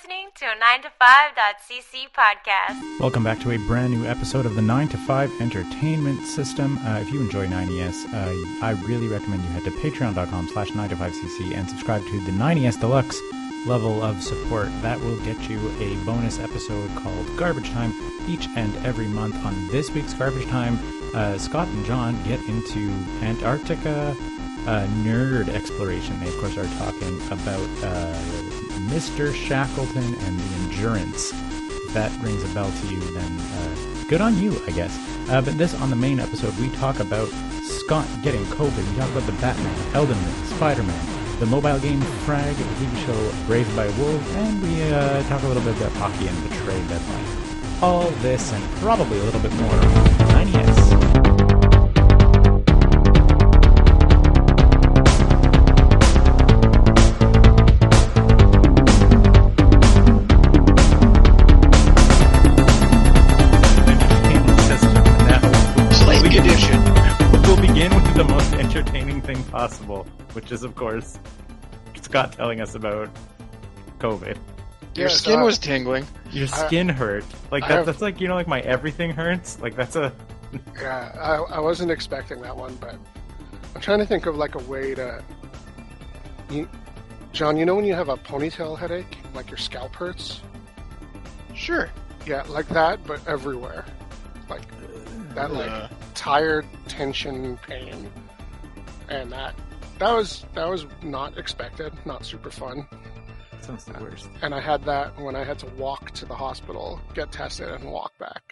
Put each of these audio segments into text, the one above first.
listening to a 9to5.cc podcast. Welcome back to a brand new episode of the 9 to 5 Entertainment System. Uh, if you enjoy 90s, uh, I really recommend you head to patreon.com slash 9 to 5cc and subscribe to the 9ES Deluxe level of support. That will get you a bonus episode called Garbage Time each and every month. On this week's Garbage Time, uh, Scott and John get into Antarctica uh, nerd exploration. They, of course, are talking about uh, Mr. Shackleton and the Endurance. If that rings a bell to you, then uh, good on you, I guess. Uh, but this, on the main episode, we talk about Scott getting COVID. We talk about the Batman, Elden Ring, Spider-Man, the mobile game Frag, the TV show Raised by Wolves, and we uh, talk a little bit about hockey and the trade deadline. All this and probably a little bit more 98. Which is, of course, Scott telling us about COVID. Your Yes, skin uh, was tingling. Your I- skin hurt. Like that, have- that's like you know, like my everything hurts. Like that's a Yeah, I, I wasn't expecting that one, but I'm trying to think of like a way to. You, John, you know when you have a ponytail headache, like your scalp hurts? Sure. Yeah, like that, but everywhere. Like that, like Uh, tired tension pain, and that that was that was not expected, not super fun. sounds the worst. And I had that when I had to walk to the hospital, get tested, and walk back.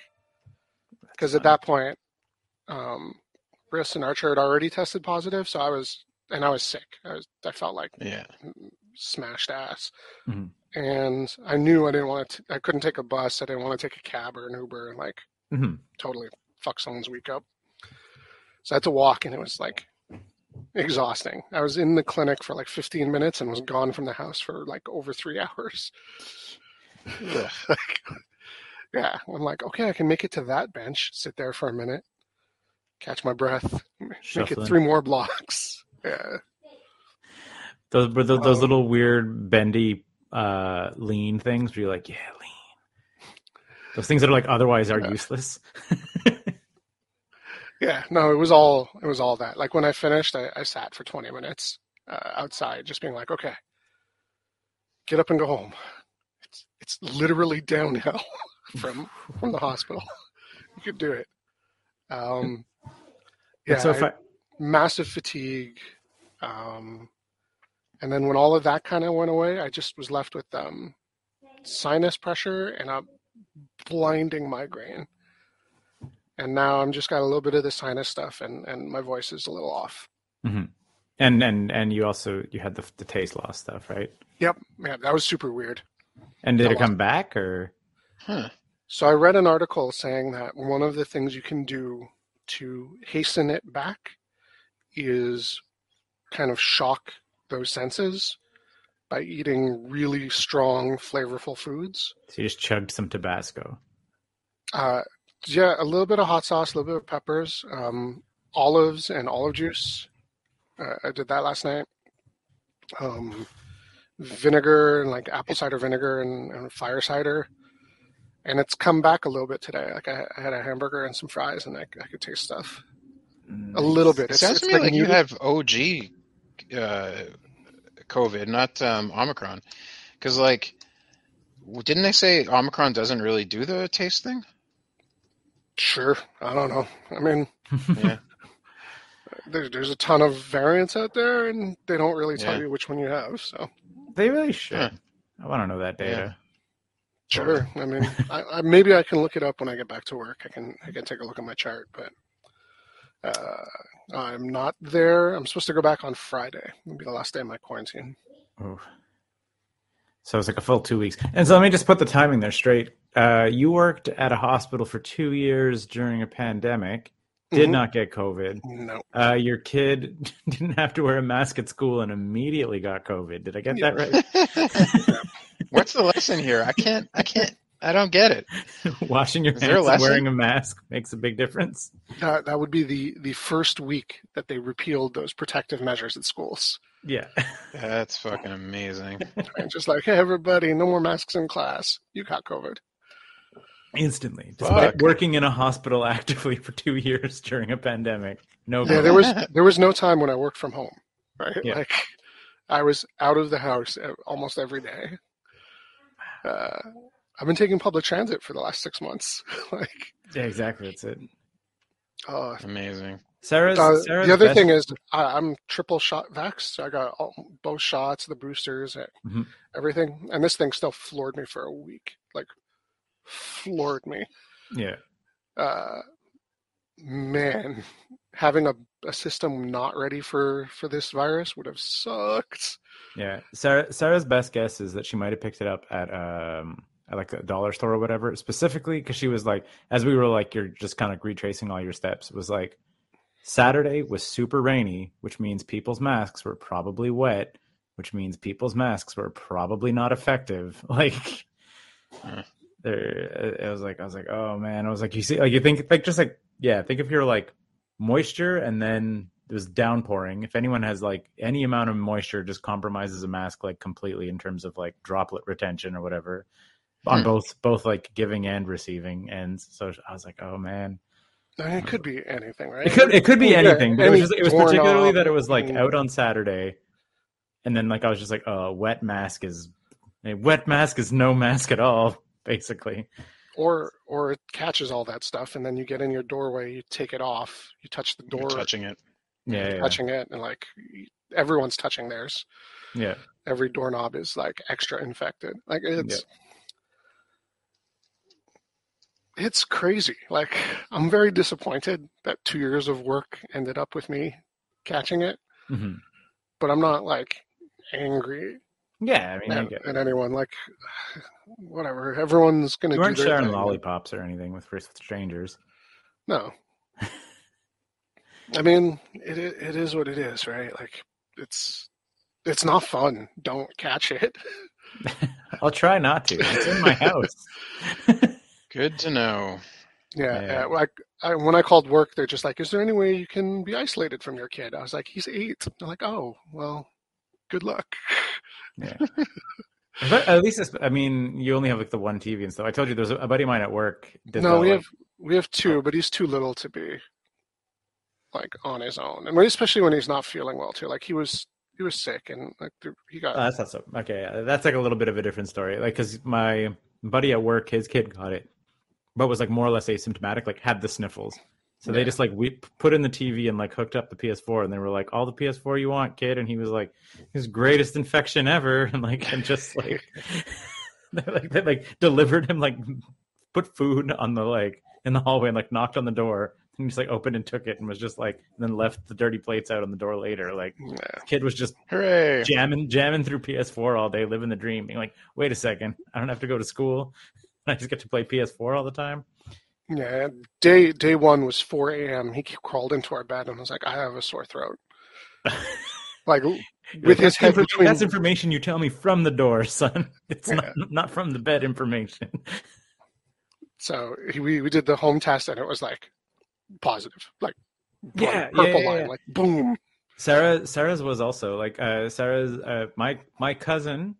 Because at that point, um, Briss and Archer had already tested positive, so I was, and I was sick. I was, I felt like yeah. smashed ass, Mhm. and I knew I didn't want to. I couldn't take a bus. I didn't want to take a cab or an Uber. Like hmm totally fuck someone's week up. So I had to walk, and it was like exhausting. I was in the clinic for like 15 minutes and was gone from the house for like over three hours. Yeah, I'm like, okay, I can make it to that bench, sit there for a minute, catch my breath, make it three more blocks. Yeah, Those were those, those Um, little weird bendy uh lean things where you're like, yeah, lean. Those things that are like otherwise are Yeah. useless. Yeah. No, it was all it was all that. Like when I finished, I, I sat for 20 minutes uh, outside, just being like, okay, get up and go home. It's it's literally downhill from from the hospital. you could do it. Um, yeah, so I, massive fatigue. Um, and then when all of that kind of went away, I just was left with um, sinus pressure and a blinding migraine. And now I'm just got a little bit of the sinus stuff, and, and my voice is a little off. Mhm. and and and you also you had the the taste loss stuff, right? Yep, man, that was super weird. And did That it come back or? Huh. So I read an article saying that one of the things you can do to hasten it back is kind of shock those senses by eating really strong, flavorful foods. So you just chugged some Tabasco. Uh, yeah, a little bit of hot sauce, a little bit of peppers, um, olives, and olive juice. Uh, I did that last night. Um, vinegar and like apple cider vinegar and, and fire cider. And it's come back a little bit today. Like I, I had a hamburger and some fries, and I, I could taste stuff a little bit. It It's, sounds it's to me like like you have OG uh, COVID, not um, Omicron. Because, like, didn't they say Omicron doesn't really do the taste thing? Sure, I don't know. I mean, Yeah. there's there's a ton of variants out there, and they don't really tell Yeah. you which one you have. So They really should. Huh. I want to know that data. sure, I mean, I, I, maybe I can look it up when I get back to work. I can I can take a look at my chart, but uh, I'm not there. I'm supposed to go back on Friday. It'll be the last day of my quarantine. Oh. So it's like a full two weeks. And so let me just put the timing there straight. Uh, you worked at a hospital for two years during a pandemic, did Mhm. not get COVID. No, Uh, your kid didn't have to wear a mask at school and immediately got COVID. Did I get that right? What's the lesson here? I can't. I can't. I don't get it. Washing your Is hands and wearing a mask makes a big difference. that that would be the the first week that they repealed those protective measures at schools. Yeah. That's fucking amazing. And just like, hey, everybody, no more masks in class. You got COVID. Instantly, despite Fuck. working in a hospital actively for two years during a pandemic. No. Yeah, go. there was there was no time when I worked from home, right? Yeah. Like I was out of the house almost every day. Uh, I've been taking public transit for the last six months. like, Yeah, exactly. That's it. uh, Amazing. Sarah's, uh, Sarah's the other best- thing is I, I'm triple shot vaxxed. So I got all, both shots, the boosters, Mhm. everything, and this thing still floored me for a week. Like, floored me. yeah, uh, man, having a, a system not ready for for this virus would have sucked. yeah. Sarah, Sarah's best guess is that she might have picked it up at um at like a dollar store or whatever, specifically because she was like, as we were like, you're just kind of retracing all your steps. It was like Saturday was super rainy, which means people's masks were probably wet, which means people's masks were probably not effective. Like, Hmm. There, it was like I was like, oh man, I was like, you see, like you think like just like yeah, think of your like moisture and then it was downpouring. If anyone has like any amount of moisture, just compromises a mask like completely in terms of like droplet retention or whatever on Hmm. both both like giving and receiving. And so I was like, oh man, it could be anything, right? it could it could be Yeah, anything, but it was just it was doorknob, particularly that it was like out on Saturday, and then like I was just like, oh, wet mask is a wet mask is no mask at all, basically. or or it catches all that stuff, and then you get in your doorway, you take it off, you touch the You're door, touching it. Yeah, yeah, touching it, and like everyone's touching theirs. yeah. Every doorknob is like extra infected. Like it's. It's crazy. Like I'm very disappointed that two years of work ended up with me catching it. hmm but I'm not like angry Yeah, I mean, I at, get it. at anyone. Like, whatever. Everyone's gonna you do weren't their sharing thing. lollipops or anything with with strangers. No. I mean, it it is what it is, right? Like, it's it's not fun. Don't catch it. I'll try not to. It's in my house. Good to know. Yeah. Yeah. like I, when I called work, they're just like, "Is there any way you can be isolated from your kid?" I was like, "He's eight. They're like, "Oh, well, good luck." Yeah. But at least, it's, I mean, you only have like the one TV and stuff. I told you there's a, a buddy of mine at work. No, the, we like- have we have two, oh. but he's too little to be like on his own, and especially when he's not feeling well too. Like he was he was sick, and like he got Oh, that's not so. Okay, that's like a little bit of a different story. Like, because my buddy at work, his kid got it, but was like more or less asymptomatic. Like, had the sniffles. So they just like we put in the TV and like hooked up the PS4, and they were like, "All the PS4 you want, kid." And he was like, "His greatest infection ever," and like, and just like, they like they like delivered him like put food on the like in the hallway and like knocked on the door. And just like opened and took it and was just like, and then left the dirty plates out on the door later. Like, yeah. kid was just Hooray! jamming jamming through PS4 all day, living the dream, being like, wait a second, I don't have to go to school. I just get to play PS4 all the time. Yeah, day day one was 4 a.m. He crawled into our bed and was like, "I have a sore throat." Like with his head between. that's information you tell me from the door, son. It's Yeah. not not from the bed information. So he, we we did the home test and it was like positive, like Yeah, purple yeah, yeah, line, like boom. Sarah Sarah's was also like uh Sarah's uh my my cousin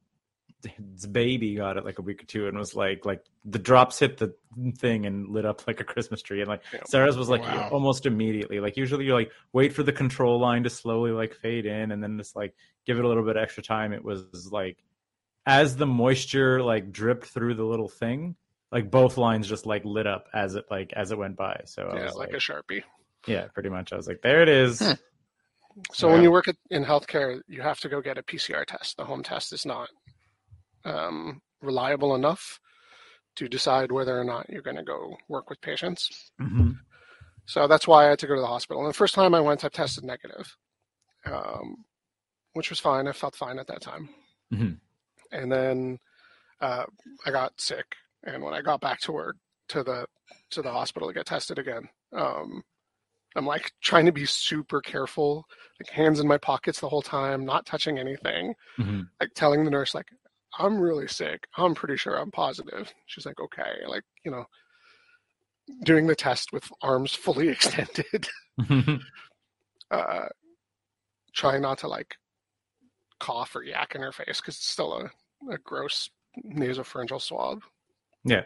his baby got it like a week or two and was like like the drops hit the thing and lit up like a Christmas tree and like Yeah. Sarah's was like Wow. almost immediately like usually you're like wait for the control line to slowly like fade in and then just like give it a little bit extra time it was like as the moisture like dripped through the little thing like both lines just like lit up as it like as it went by so I Yeah, was like like, a sharpie. yeah pretty much I was like there it is. So when you work at, in healthcare, you have to go get a PCR test. The home test is not um, reliable enough to decide whether or not you're going to go work with patients. Mhm. So that's why I had to go to the hospital. And the first time I went, I tested negative, um, which was fine. I felt fine at that time. Mhm. And then uh, I got sick, and when I got back to work to the to the hospital to get tested again, um, I'm like trying to be super careful, like hands in my pockets the whole time, not touching anything, Mhm. like telling the nurse like I'm really sick. I'm pretty sure I'm positive. She's like, okay, like you know, doing the test with arms fully extended, uh, trying not to like cough or yak in her face because it's still a, a gross nasopharyngeal swab. Yeah.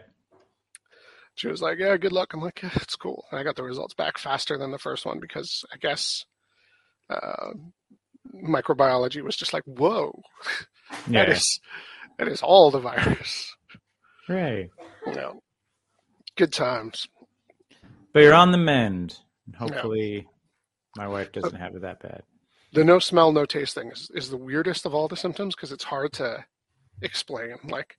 She was like, "Yeah, good luck." I'm like, "Yeah, it's cool." And I got the results back faster than the first one because I guess uh, microbiology was just like, "Whoa, Yeah. that is that is all the virus." Hooray. You know, good times. But you're on the mend. And hopefully my wife uh, doesn't have it that bad. The no smell, no taste thing is, is the weirdest of all the symptoms because it's hard to explain. Like,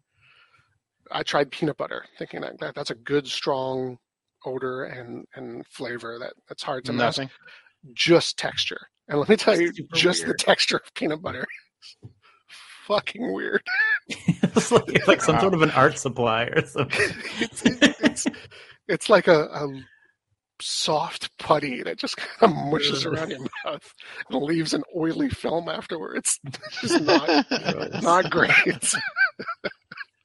I tried peanut butter, thinking that, that that's a good, strong odor and, and flavor that, that's hard to mask. Nothing. Just texture. And let me tell you, Super just the texture of peanut butter fucking weird. it's like, like some sort of an art supply or something. it's, it's, it's like a, a soft putty that just kind of mushes around your mouth and leaves an oily film afterwards. It's just not, not great.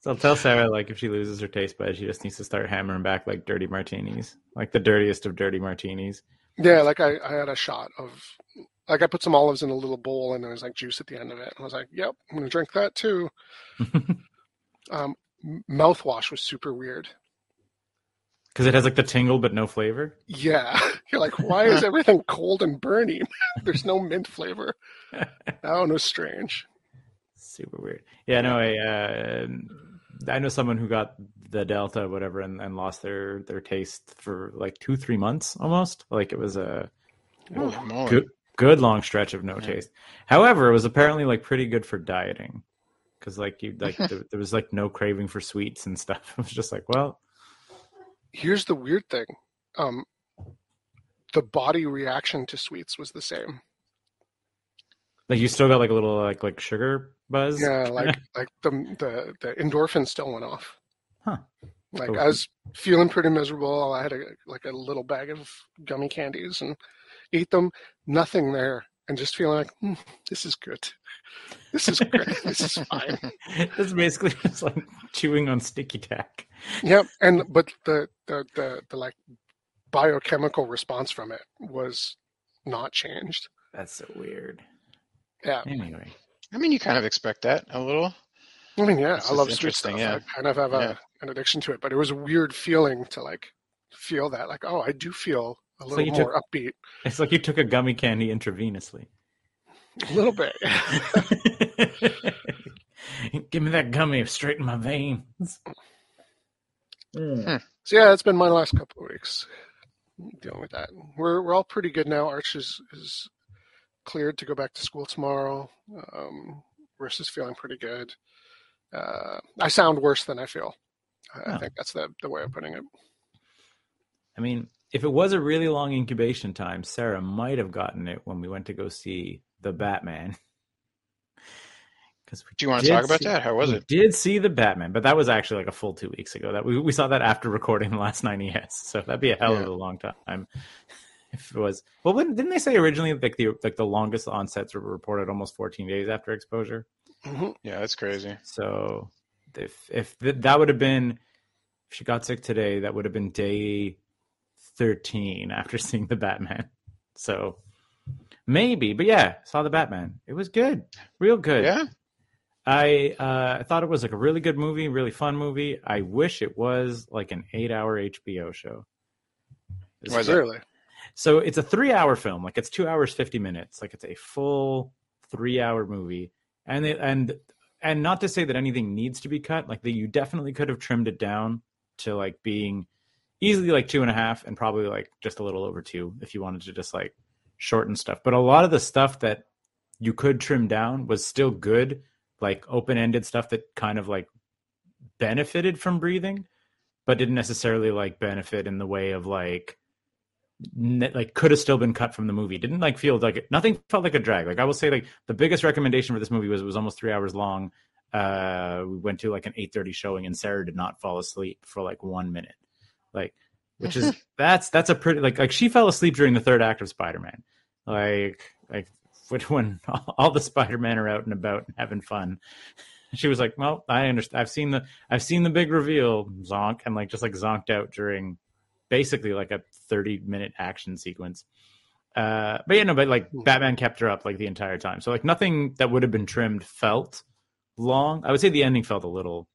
So I'll tell Sarah like if she loses her taste bud, she just needs to start hammering back like dirty martinis, like the dirtiest of dirty martinis. Yeah, like I, I had a shot of, like I put some olives in a little bowl and there was like juice at the end of it. And I was like, yep, I'm going to drink that too. Um, m- mouthwash was super weird. Because it has like the tingle but no flavor. Yeah. You're like, why is everything cold and burning? There's no mint flavor. That one was strange. Super weird. Yeah, no, I uh, I know someone who got the Delta, or whatever, and, and lost their their taste for like two, three months almost. Like it was a Holy moly. good good long stretch of no Yeah. taste. However, it was apparently like pretty good for dieting because like you like there, there was like no craving for sweets and stuff. It was just like, well, Here's the weird thing. Um, the body reaction to sweets was the same. like you still got like a little like like sugar buzz. Yeah, like like the the the endorphin still went off. Huh. Like Oh. I was feeling pretty miserable. I had a like a little bag of gummy candies and ate them. Nothing there, and just feeling like "Hmm, this is good. This is great. this is fine. it's basically just like chewing on sticky tack. Yep. And but the the the, the like biochemical response from it was not changed. That's so weird. Yeah. Anyway, I mean, you kind of expect that a little. I mean, yeah, This I love street stuff. yeah. I kind of have a, Yeah. an addiction to it, but it was a weird feeling to like feel that, like, oh, I do feel a It's little like you more upbeat, it's like you took a gummy candy intravenously. a little bit. Give me that gummy straight in my veins. so yeah, it's been my last couple of weeks dealing with that. We're we're all pretty good now. Arch is is cleared to go back to school tomorrow. Um, Riss is feeling pretty good. Uh, I sound worse than I feel. I, I Oh. think that's the the way of putting it. I mean, if it was a really long incubation time, Sarah might have gotten it when we went to go see the Batman. Because Do you want to talk about that? How was we it? Did see the Batman, but that was actually like a full two weeks ago. That we, we saw that after recording the last 90s, so that'd be a hell of a long time. If it was well, didn't they say originally like the like the longest onsets were reported almost 14 days after exposure? Mhm. Yeah, that's crazy. So if if th- that would have been if she got sick today, that would have been day 13 after seeing the Batman. So maybe, but yeah, saw the Batman. It was good, real good. Yeah. I uh, I thought it was like a really good movie, really fun movie. I wish it was like an eight-hour HBO show. Why is that? Really, So it's a three-hour film, like it's two hours fifty minutes, like it's a full three-hour movie, and it, and and not to say that anything needs to be cut, like that you definitely could have trimmed it down to like being easily like two and a half, and probably like just a little over two if you wanted to just like shorten stuff. But a lot of the stuff that you could trim down was still good, like open-ended stuff that kind of like benefited from breathing, but didn't necessarily like benefit in the way of like ne- like could have still been cut from the movie. Didn't like feel like nothing felt like a drag. Like I will say, like the biggest recommendation for this movie was it was almost three hours long. Uh, we went to like an eight thirty showing, and Sarah did not fall asleep for like one minute. Like, which is that's that's a pretty like like she fell asleep during the third act of Spider Man. Like like when all the Spider Men are out and about and having fun. She was like, "Well, I understand. I've seen the I've seen the big reveal, zonk, and like just like zonked out during basically like a 30 minute action sequence. Uh, but yeah, no, but like Hmm. Batman kept her up like the entire time. So like nothing that would have been trimmed felt long. I would say the ending felt a little.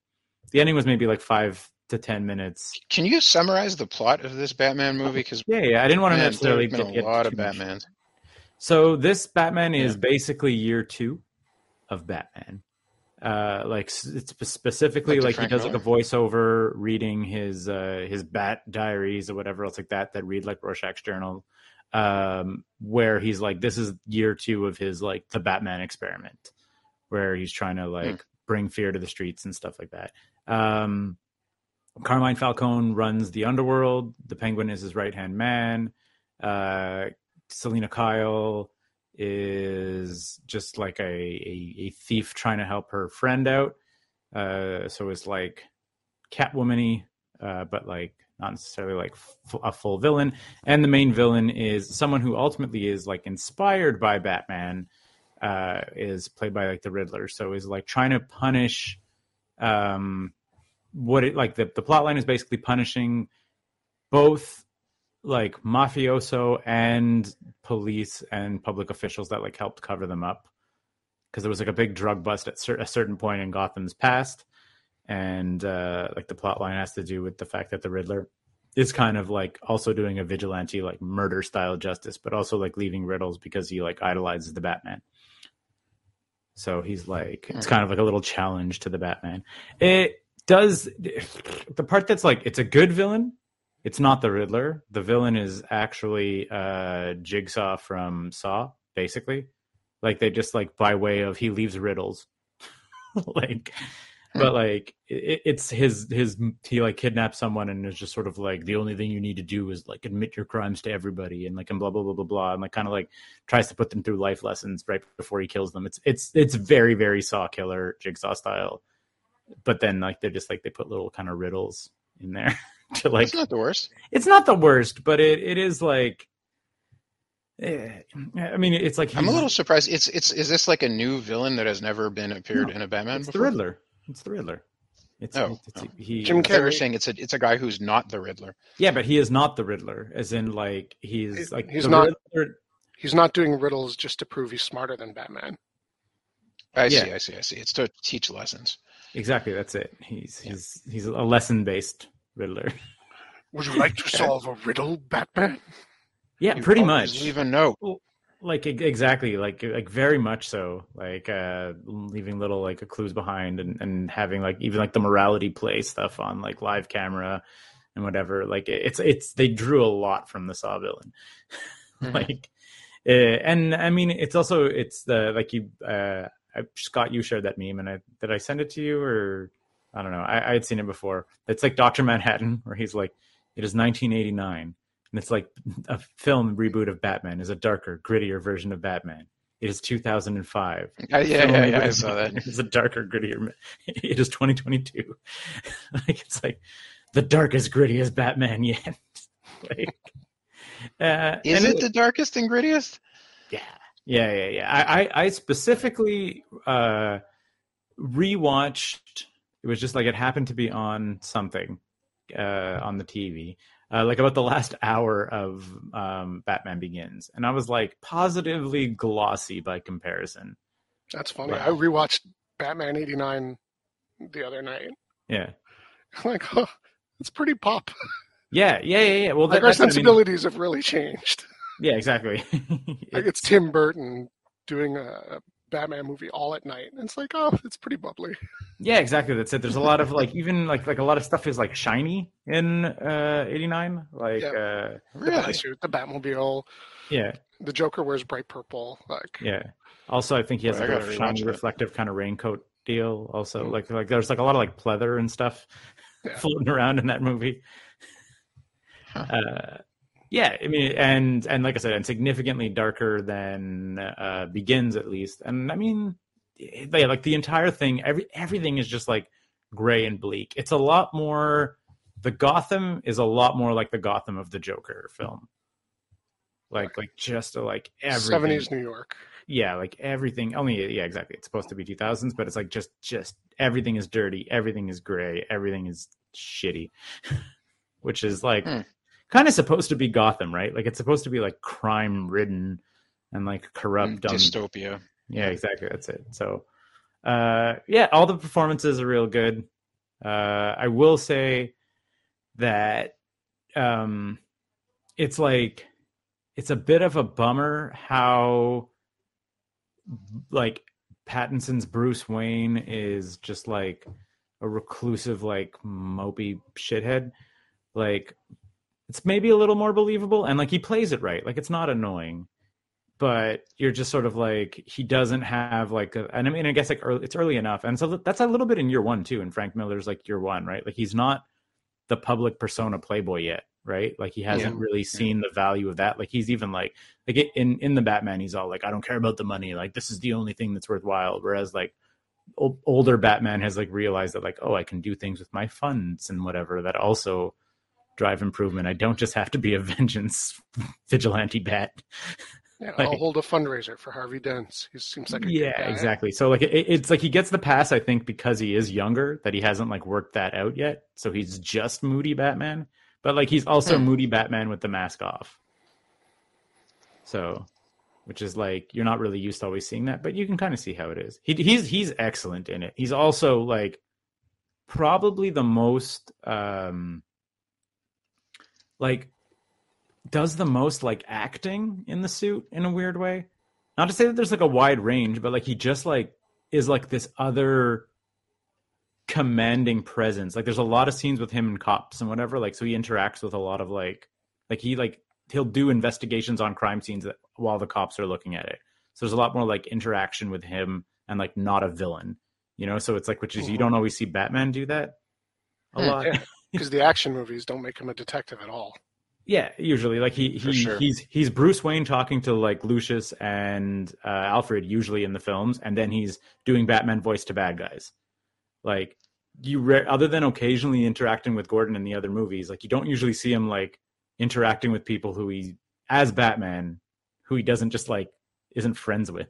The ending was maybe like five to ten minutes. Can you summarize the plot of this Batman movie? Because Yeah, yeah. I didn't want to man, necessarily get a lot of. Batmans. So this Batman is basically year two of Batman. Uh, like it's specifically Like like he does like a voiceover reading his uh his Bat diaries or whatever else like that that read like Rorschach's journal, um, where he's like this is year two of his like the Batman experiment, where he's trying to like bring fear to the streets and stuff like that. Um, Carmine Falcone runs the underworld. The Penguin is his right hand man. Uh, Selina Kyle is just like a, a, a thief trying to help her friend out. Uh, so it's like Catwomany, uh, but like not necessarily like f- a full villain. And the main villain is someone who ultimately is like inspired by Batman. Uh, is played by like the Riddler, so is like trying to punish. Um, what it like the the plot line is basically punishing both like mafioso and police and public officials that like helped cover them up. Because there was like a big drug bust at cer- a certain point in Gotham's past. And uh like the plot line has to do with the fact that the Riddler is kind of like also doing a vigilante like murder style justice but also like leaving riddles because he like idolizes the Batman. So he's like it's kind of like a little challenge to the Batman. It does the part that's like it's a good villain it's not the riddler. The villain is actually uh jigsaw from saw basically. Like they just like by way of he leaves riddles. Like but like it, it's his his he like kidnaps someone and is just sort of like the only thing you need to do is like admit your crimes to everybody and like and blah blah blah blah blah and like kind of like tries to put them through life lessons right before he kills them. It's it's it's very very saw killer jigsaw style but then like they're just like they put little kind of riddles in there to like That's not the worst. it's not the worst but it it is like eh, i mean it's like I'm a little surprised. It's it's is this like a new villain that has never been appeared No, in a Batman it's the riddler it's the riddler it's, Oh, it's, oh. he Jim I thought Carrey. saying it's a it's a guy who's not the Riddler. Yeah, but he is not the Riddler, as in like he's He- like he's not- Riddler- He's not doing riddles just to prove he's smarter than Batman. I Yeah. see, I see, I see. It's to teach lessons. Exactly, that's it. He's he's he's a lesson based Riddler. Would you like to solve a riddle, Batman? Yeah, You pretty much. Leave a note. Like exactly, like like very much so. Like uh leaving little like clues behind and and having like even like the morality play stuff on like live camera and whatever. Like it's it's they drew a lot from the Saw villain. Mhm. like uh, and i mean it's also it's the like you uh I, scott you shared that meme and i did i send it to you or i don't know. I, I had seen it before. It's like dr manhattan where he's like it is 1989 and it's like a film reboot of batman is a darker grittier version of batman. It is 2005 Uh, yeah, yeah, yeah, I saw that. it's a darker grittier it is 2022 like it's like the darkest grittiest batman yet. Like uh, Is it the darkest and grittiest? yeah, yeah, yeah, yeah. I, I, I specifically uh, rewatched. It was just like it happened to be on something uh, on the TV, uh, like about the last hour of um, Batman Begins, and I was like positively glossy by comparison. That's funny. Wow. I rewatched Batman '89 the other night. Yeah, like, oh, it's pretty pop. yeah, yeah, yeah. yeah. Well, Like that, our what I mean. sensibilities have really changed. Yeah, exactly. Like it's Tim Burton doing a Batman movie all at night. And it's like, oh, it's pretty bubbly. Yeah, exactly. That's it. There's a lot of like even like like a lot of stuff is like shiny in uh 89. Like Yeah. uh The Really? Batsuit, the Batmobile, yeah, the Joker wears bright purple. Like, yeah. Also I think he has like a shiny reflective kind of raincoat deal also. Mm. Like like there's like a lot of like pleather and stuff Yeah. floating around in that movie. Huh. Uh yeah, I mean and and like I said, and significantly darker than uh begins at least. And I mean yeah, like the entire thing, every everything is just like gray and bleak. It's a lot more. The Gotham is a lot more like the Gotham of the Joker film. Like, like just a, like everything. 70s New York. Yeah, like everything. Only yeah, exactly. It's supposed to be 2000s, but it's like just just everything is dirty, everything is gray, everything is shitty, which is like Hmm. Kind of supposed to be Gotham, right? Like it's supposed to be like crime ridden and like corrupt, dumb. Dystopia. Yeah, exactly. That's it. So, uh, yeah, all the performances are real good. Uh, I will say that um, it's like it's a bit of a bummer how like Pattinson's Bruce Wayne is just like a reclusive, like mopey shithead. Like it's maybe a little more believable, and like he plays it right. Like it's not annoying, but you're just sort of like he doesn't have like a, and I mean I guess like early, it's early enough, and so that's a little bit in year one too. And Frank Miller's like year one, right? Like he's not the public persona playboy yet right like he hasn't Yeah. really seen the value of that like he's even like like in in the batman he's all like i don't care about the money like this is the only thing that's worthwhile whereas like o- older batman has like realized that like oh i can do things with my funds and whatever that also drive improvement. I don't just have to be a vengeance vigilante bat. Yeah, Like- I'll hold a fundraiser for Harvey Dent. He seems like a good yeah guy. exactly. So like it, it's like he gets the pass i think because he is younger that he hasn't like worked that out yet. So he's just moody batman but like he's also Hmm. moody batman with the mask off. So which is like you're not really used to always seeing that but you can kind of see how it is. He, he's he's excellent in it. He's also like probably the most um like does the most like acting in the suit in a weird way? Not to say that there's like a wide range but like he just like is like this other commanding presence. Like there's a lot of scenes with him and cops and whatever like so he interacts with a lot of like like he like he'll do investigations on crime scenes that, while the cops are looking at it. So there's a lot more like interaction with him and like not a villain you know? So it's like which is you Mhm. don't always see batman do that a Hmm, lot. yeah. Because the action movies don't make him a detective at all. Yeah, usually like he, he sure. he's he's Bruce Wayne talking to like Lucius and uh, Alfred usually in the films, and then he's doing Batman voice to bad guys. Like you, re- other than occasionally interacting with Gordon in the other movies, like you don't usually see him like interacting with people who he as Batman, who he doesn't just like isn't friends with,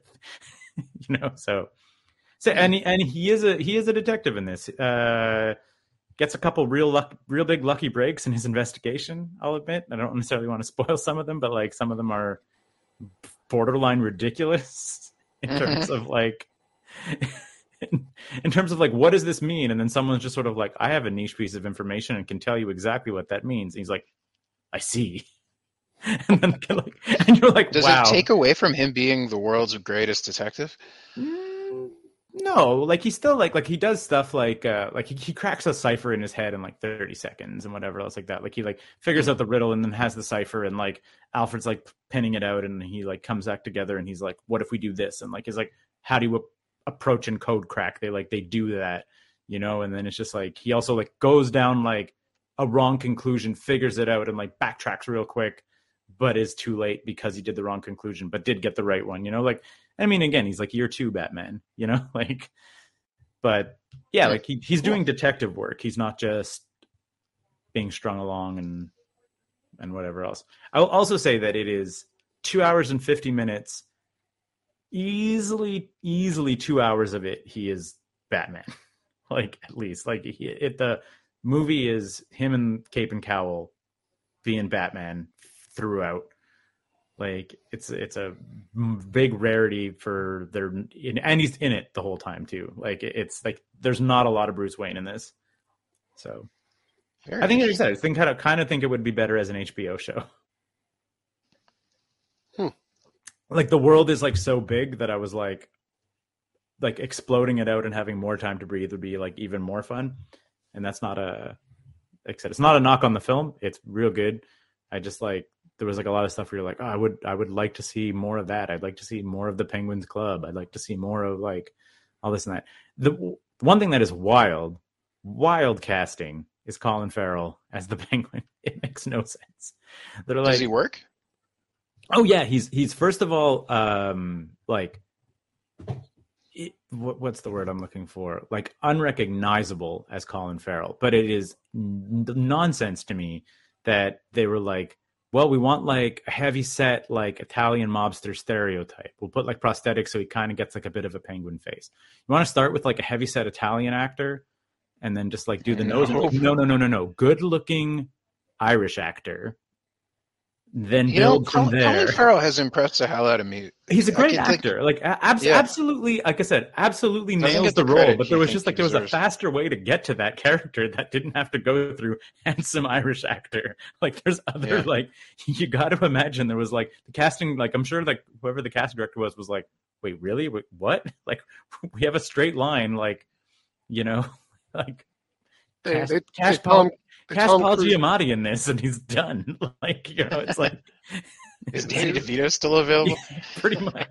you know. So, so and he, and he is a he is a detective in this. Uh, gets a couple real luck, real big lucky breaks in his investigation. I'll admit. I don't necessarily want to spoil some of them, but like some of them are borderline ridiculous in terms of like. In, in terms of like what does this mean and then someone's just sort of like i have a niche piece of information and can tell you exactly what that means and he's like i see and then like and you're like Does wow it take away from him being the world's greatest detective? Mm, no, like he still like like he does stuff like uh like he, he cracks a cipher in his head in like 30 seconds and whatever else like that. Like he like figures out the riddle and then has the cipher and like Alfred's like pinning it out and he like comes back together and he's like, what if we do this? And like he's like, how do you approach and code crack? They like they do that, you know, and then it's just like he also like goes down like a wrong conclusion, figures it out and like backtracks real quick, but is too late because he did the wrong conclusion, but did get the right one, you know, like I mean, again, he's like year two Batman, you know, like, but yeah, like he, he's doing detective work. He's not just being strung along and and whatever else. I'll also say that it is two hours and fifty minutes. Easily, easily two hours of it, he is Batman. like at least, like he, it. The movie is him and Cape and Cowl being Batman throughout like it's it's a big rarity for their in, and he's in it the whole time too like it's like there's not a lot of bruce wayne in this so Very i think like I said, I think kind of kind of think it would be better as an hbo show Hmm. like the world is like so big that i was like like exploding it out and having more time to breathe would be like even more fun and that's not a like I said, it's not a knock on the film. It's real good. I just like there was like a lot of stuff where you're like, oh, I would I would like to see more of that. I'd like to see more of the Penguins Club. I'd like to see more of like all this and that. The one thing that is wild, wild casting is Colin Farrell as the Penguin. It makes no sense. They're like, Does he work? Oh yeah, he's he's first of all um like it, what, what's the word I'm looking for? Like unrecognizable as Colin Farrell, but it is n- nonsense to me that they were like, well, we want like a heavy set like Italian mobster stereotype. We'll put like prosthetics so he kind of gets like a bit of a penguin face. You want to start with like a heavy set Italian actor and then just like do the nose. No. No, no, no, no, no. Good looking Irish actor then You know, build from Colin, there. Colin Farrell has impressed the hell out of me. He's a great can think- actor. Like a- abs- Yeah. absolutely, like I said, absolutely nails the the role. But there was just like there was a faster way to get to that character that didn't have to go through handsome Irish actor. Like there's other Yeah. like you got to imagine there was like the casting. Like I'm sure like whoever the casting director was was like, wait, really? Wait, what? Like we have a straight line. Like you know, like They, cast, they, cast they tell Paul, him, they cast tell Paul Cruise- Giamatti in this, and he's done. like you know, it's like Is Danny DeVito still available? pretty much.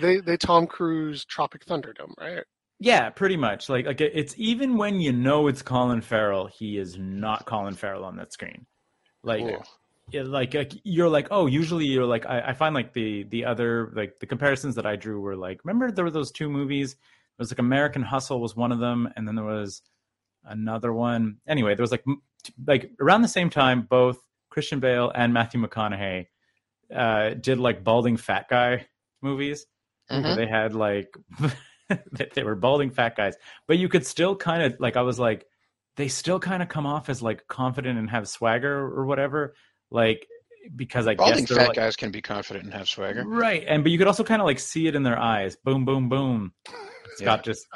they they Tom Cruise Tropic Thunderdome, right? Yeah, pretty much. Like like it's even when you know it's Colin Farrell, he is not Colin Farrell on that screen. Like Cool. yeah, like, like you're like, oh, usually you're like I, I find like the the other like the comparisons that I drew were like remember there were those two movies? it was like American Hustle was one of them, and then there was another one. Anyway, there was like like around the same time, both Christian Bale and Matthew McConaughey uh, did like balding fat guy movies where Mhm. they had like they were balding fat guys, but you could still kind of like I was like they still kind of come off as like confident and have swagger or whatever, like because I Balding guess fat like, guys can be confident and have swagger. right, and but you could also kind of like see it in their eyes. Boom, boom, boom. Scott Yeah. just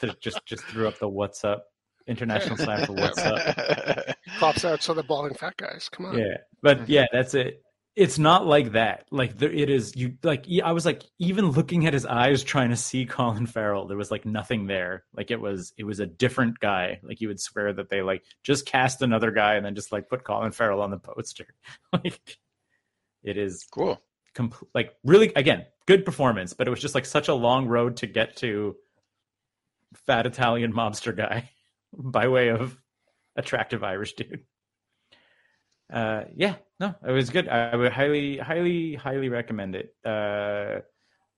just just just threw up the what's up international slam for what's up. Props out to the balding fat guys. Come on. Yeah, but mm-hmm. yeah, that's it. It's not like that. Like there, it is. You like. I was like, even looking at his eyes, trying to see Colin Farrell, there was like nothing there. Like it was, it was a different guy. Like you would swear that they like just cast another guy and then just like put Colin Farrell on the poster. like it is cool. compl- like really again good performance, but it was just like such a long road to get to fat Italian mobster guy by way of attractive Irish dude. Uh, yeah, no, it was good. I would highly, highly, highly recommend it. Uh,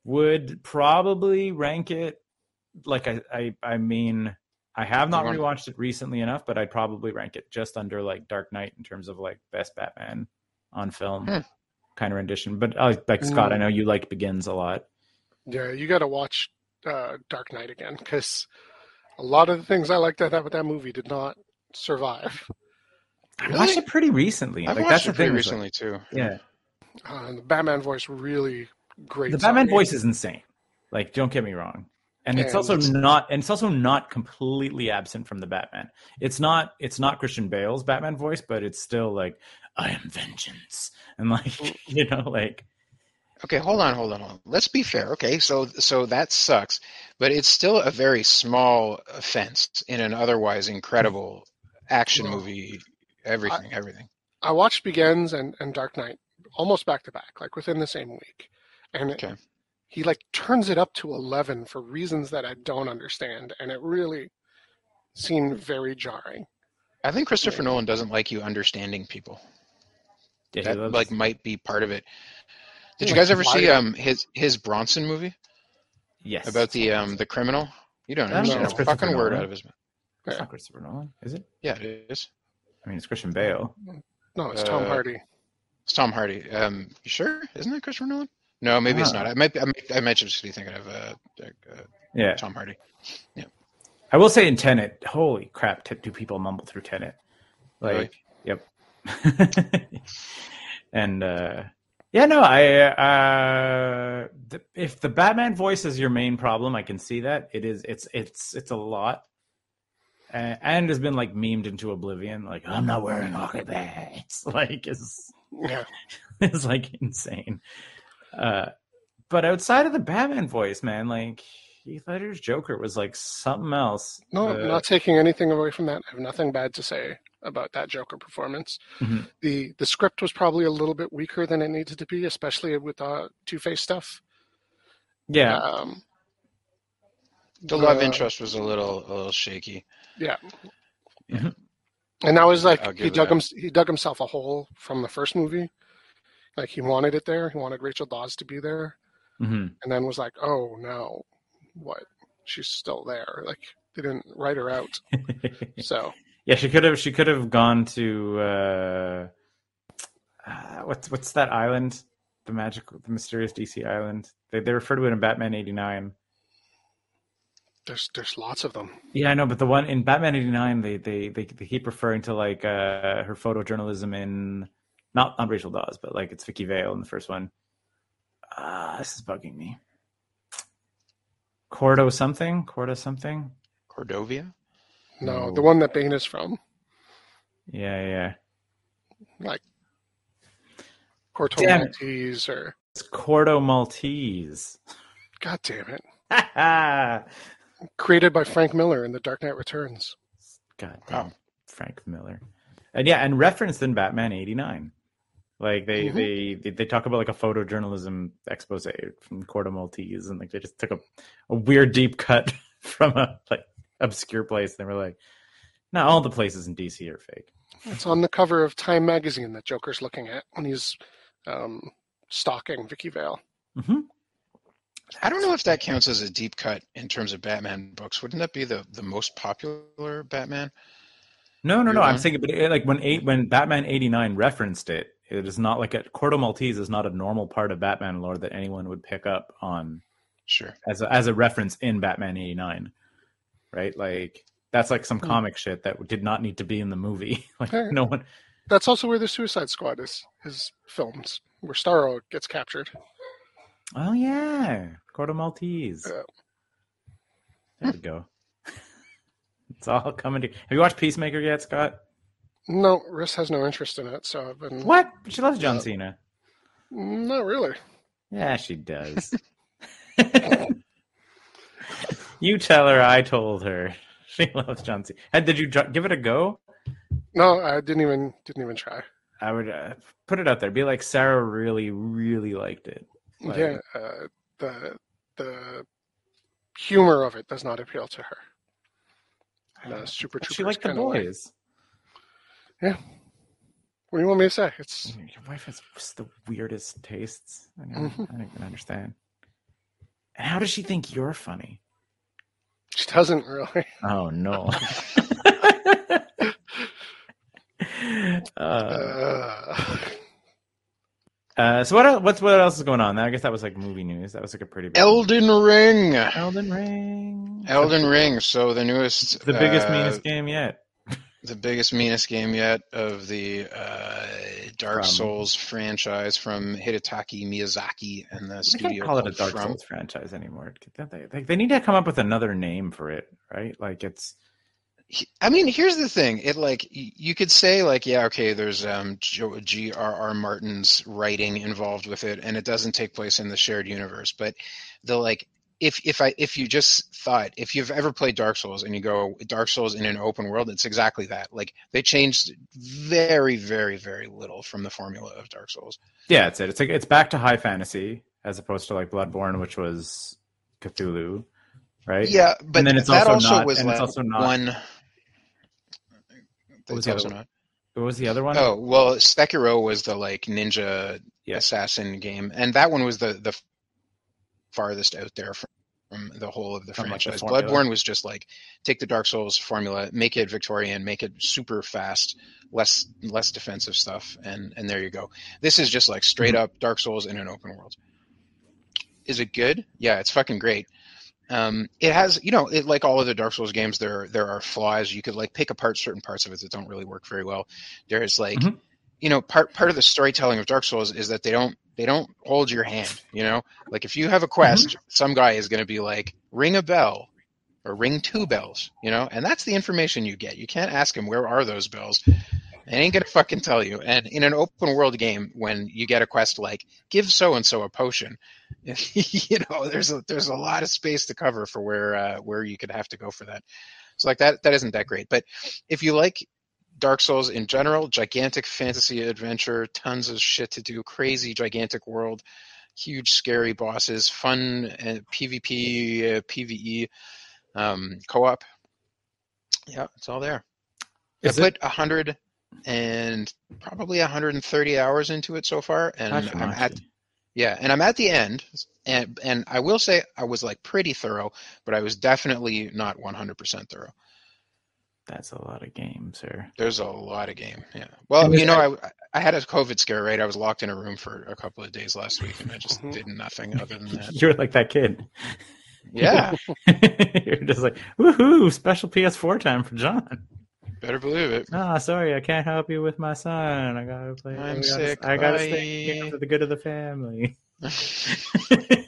would probably rank it like I, I, I mean, I have not rewatched it recently enough, but I'd probably rank it just under like Dark Knight in terms of like best Batman on film Hmm. kind of rendition. But uh, like Scott, Mm. I know you liked Begins a lot. Yeah, you got to watch uh, Dark Knight again because a lot of the things I liked about that movie did not survive. I Really? watched it pretty recently. I've like watched that's the it pretty thing. like, recently too. yeah, Uh, the Batman voice really great. the Batman Zombie. voice is insane. Like, don't get me wrong. And it's And also it's- not, and it's also not completely absent from the Batman. It's not, it's not Christian Bale's Batman voice, but it's still like, I am vengeance, and like, you know, like, Okay, hold on, hold on, hold on. Let's be fair. Okay, so so that sucks, but it's still a very small offense in an otherwise incredible action Well, movie. Everything, everything. I watched Begins and, and Dark Knight almost back to back, like within the same week, and it- he like turns it up to eleven for reasons that I don't understand, and it really seemed very jarring. I think Christopher Nolan doesn't like you understanding people. yeah, That loves- like might be part of it. Did you Like, guys ever see um his his Bronson movie yes, about the um the criminal? You don't don't know. understand It's a Christopher fucking word out of his mouth. It's not Christopher Nolan, is it? Yeah, it is. I mean, it's Christian Bale. No, it's Tom Uh, Hardy. It's Tom Hardy. Um, you sure? Isn't that Christopher Nolan? No, maybe it's not. I might. I might, I might just be thinking of uh, uh, Yeah, Tom Hardy. Yeah. I will say in Tenet, holy crap, t- do people mumble through Tenet? Like, yep. and uh, yeah, no, I uh, the, if the Batman voice is your main problem, I can see that it is. It's it's it's a lot, uh, and has been like memed into oblivion. Like I'm not wearing hockey. Like it's Yeah, it's like insane. Uh, but outside of the Batman voice, man, like Heath Ledger's Joker was like something else. no, Uh, I'm not taking anything away from that. I have nothing bad to say about that Joker performance. Mhm. the The script was probably a little bit weaker than it needed to be, especially with the Two Face stuff. yeah, Um, The love the- interest was a little a little shaky. Yeah. Mhm. And that was like he dug him he dug himself a hole from the first movie. Like he wanted it there. He wanted Rachel Dawes to be there, hmm and then was like, "Oh no, what? She's still there." Like they didn't write her out. So yeah. She could have. She could have gone to uh, uh, what's what's that island? The magical, the mysterious DC island. They they refer to it in Batman eighty nine. there's there's lots of them. Yeah, I know, but the one in Batman eighty nine, they, they they they keep referring to like uh, her photojournalism in Not not Rachel Dawes, but like it's Vicki Vale in the first one. Ah, this is bugging me. Cordo something, Cordo something. Cordovia. No, No. the one that Bane is from, Yeah, yeah. like Porto Damn it. Maltese or It's Corto Maltese. God damn it. God Created by Frank Miller in The Dark Knight Returns. damn, Wow. Frank Miller, and yeah, and referenced in Batman '89. Like they, Mhm. they they they talk about like a photojournalism expose from Corto Maltese, and like they just took a, a weird deep cut from a like obscure place. They were like, not all the places in DC are fake." It's on the cover of Time magazine that Joker's looking at when he's um, stalking Vicki Vale. hmm I don't know if that counts as a deep cut in terms of Batman books. Wouldn't that be the, the most popular Batman? No, no, no. You're I'm one? saying, but it, like when eight when Batman '89 referenced it, it is not like a Corto Maltese is not a normal part of Batman lore that anyone would pick up on Sure. as a, as a reference in Batman '89, right? Like that's like some Hmm. comic shit that did not need to be in the movie. like no one. That's also where the Suicide Squad is, is filmed, where Starro gets captured. Oh yeah, Corto Maltese. Yeah. There we go. it's all coming to. Have you watched Peacemaker yet, Scott? No, Riss has no interest in it, so I've been. What? She loves John Yeah. Cena. Not really. Yeah, she does. you tell her I told her. She loves John Cena. And did you give it a go? No, I didn't even didn't even try. I would uh, put it out there. Be like Sarah really, really liked it. Like- yeah, uh, the the humor of it does not appeal to her. And, uh, Super Troopers she liked the kinda like- boys. what do you want me to say? It's Your wife has the weirdest tastes. I don't, Mhm. I don't even understand. And how does she think you're funny? She doesn't really. Oh no. uh, Uh, uh, so what? el- What's what else is going on? I guess that was like movie news. That was like a pretty big Elden Ring. Elden Ring. Elden Ring. So the newest, the biggest, uh, meanest game yet. The biggest, meanest game yet of the uh, Dark From- Souls franchise from Hidetaka Miyazaki and the They studio can't call it a Dark From. Souls franchise anymore. They? They, they need to come up with another name for it, right? Like it's I mean, here's the thing. It like you could say like, yeah, okay, there's um G.R.R. Martin's writing involved with it, and it doesn't take place in the shared universe. But the like, if if I if you just thought if you've ever played Dark Souls and you go Dark Souls in an open world, it's exactly that. Like they changed very very very little from the formula of Dark Souls. yeah, it's it. It's like it's back to high fantasy as opposed to like Bloodborne, which was Cthulhu, right? Yeah, but then it's that also also not- was and it's like also not- one. What was the other not. What was the other one? Oh well, Sekiro was the like ninja Yeah. assassin game, and that one was the the farthest out there from, from the whole of the From, like, the franchise. Bloodborne was just like take the Dark Souls formula, make it Victorian, make it super fast, less less defensive stuff, and and there you go. This is just like straight Mm-hmm. up Dark Souls in an open world. Is it good? Yeah, it's fucking great. Um, it has, you know, it, like all of the Dark Souls games, there there are flaws. You could like pick apart certain parts of it that don't really work very well. There's like, Mhm. You know, part part of the storytelling of Dark Souls is that they don't they don't hold your hand. You know, like if you have a quest, some guy is going to be like, ring a bell or ring two bells. You know, and that's the information you get. You can't ask him where are those bells. It ain't gonna fucking tell you. And in an open world game, when you get a quest like give so and so a potion, you know, there's a there's a lot of space to cover for where uh, where you could have to go for that. So like that that isn't that great. But if you like Dark Souls in general, gigantic fantasy adventure, tons of shit to do, crazy gigantic world, huge scary bosses, fun uh, PvP, uh, PvE, um, co-op. Yeah, it's all there. Is I put a hundred and probably 130 hours into it so far, and I'm at yeah, and I'm at the end, and and I will say I was like pretty thorough, but I was definitely not 100% thorough. That's a lot of games, sir. There's a lot of game. Yeah. Well, And you know, I I had a COVID scare, right? I was locked in a room for a couple of days last week, and I just Mhm. did nothing other than that. You're like that kid. Yeah. You're just like, woohoo, special PS4 time for John. Better believe it. Ah, sorry, I can't help you with my son. I gotta play. I I'm gotta, sick, I gotta bye." stay here for the good of the family.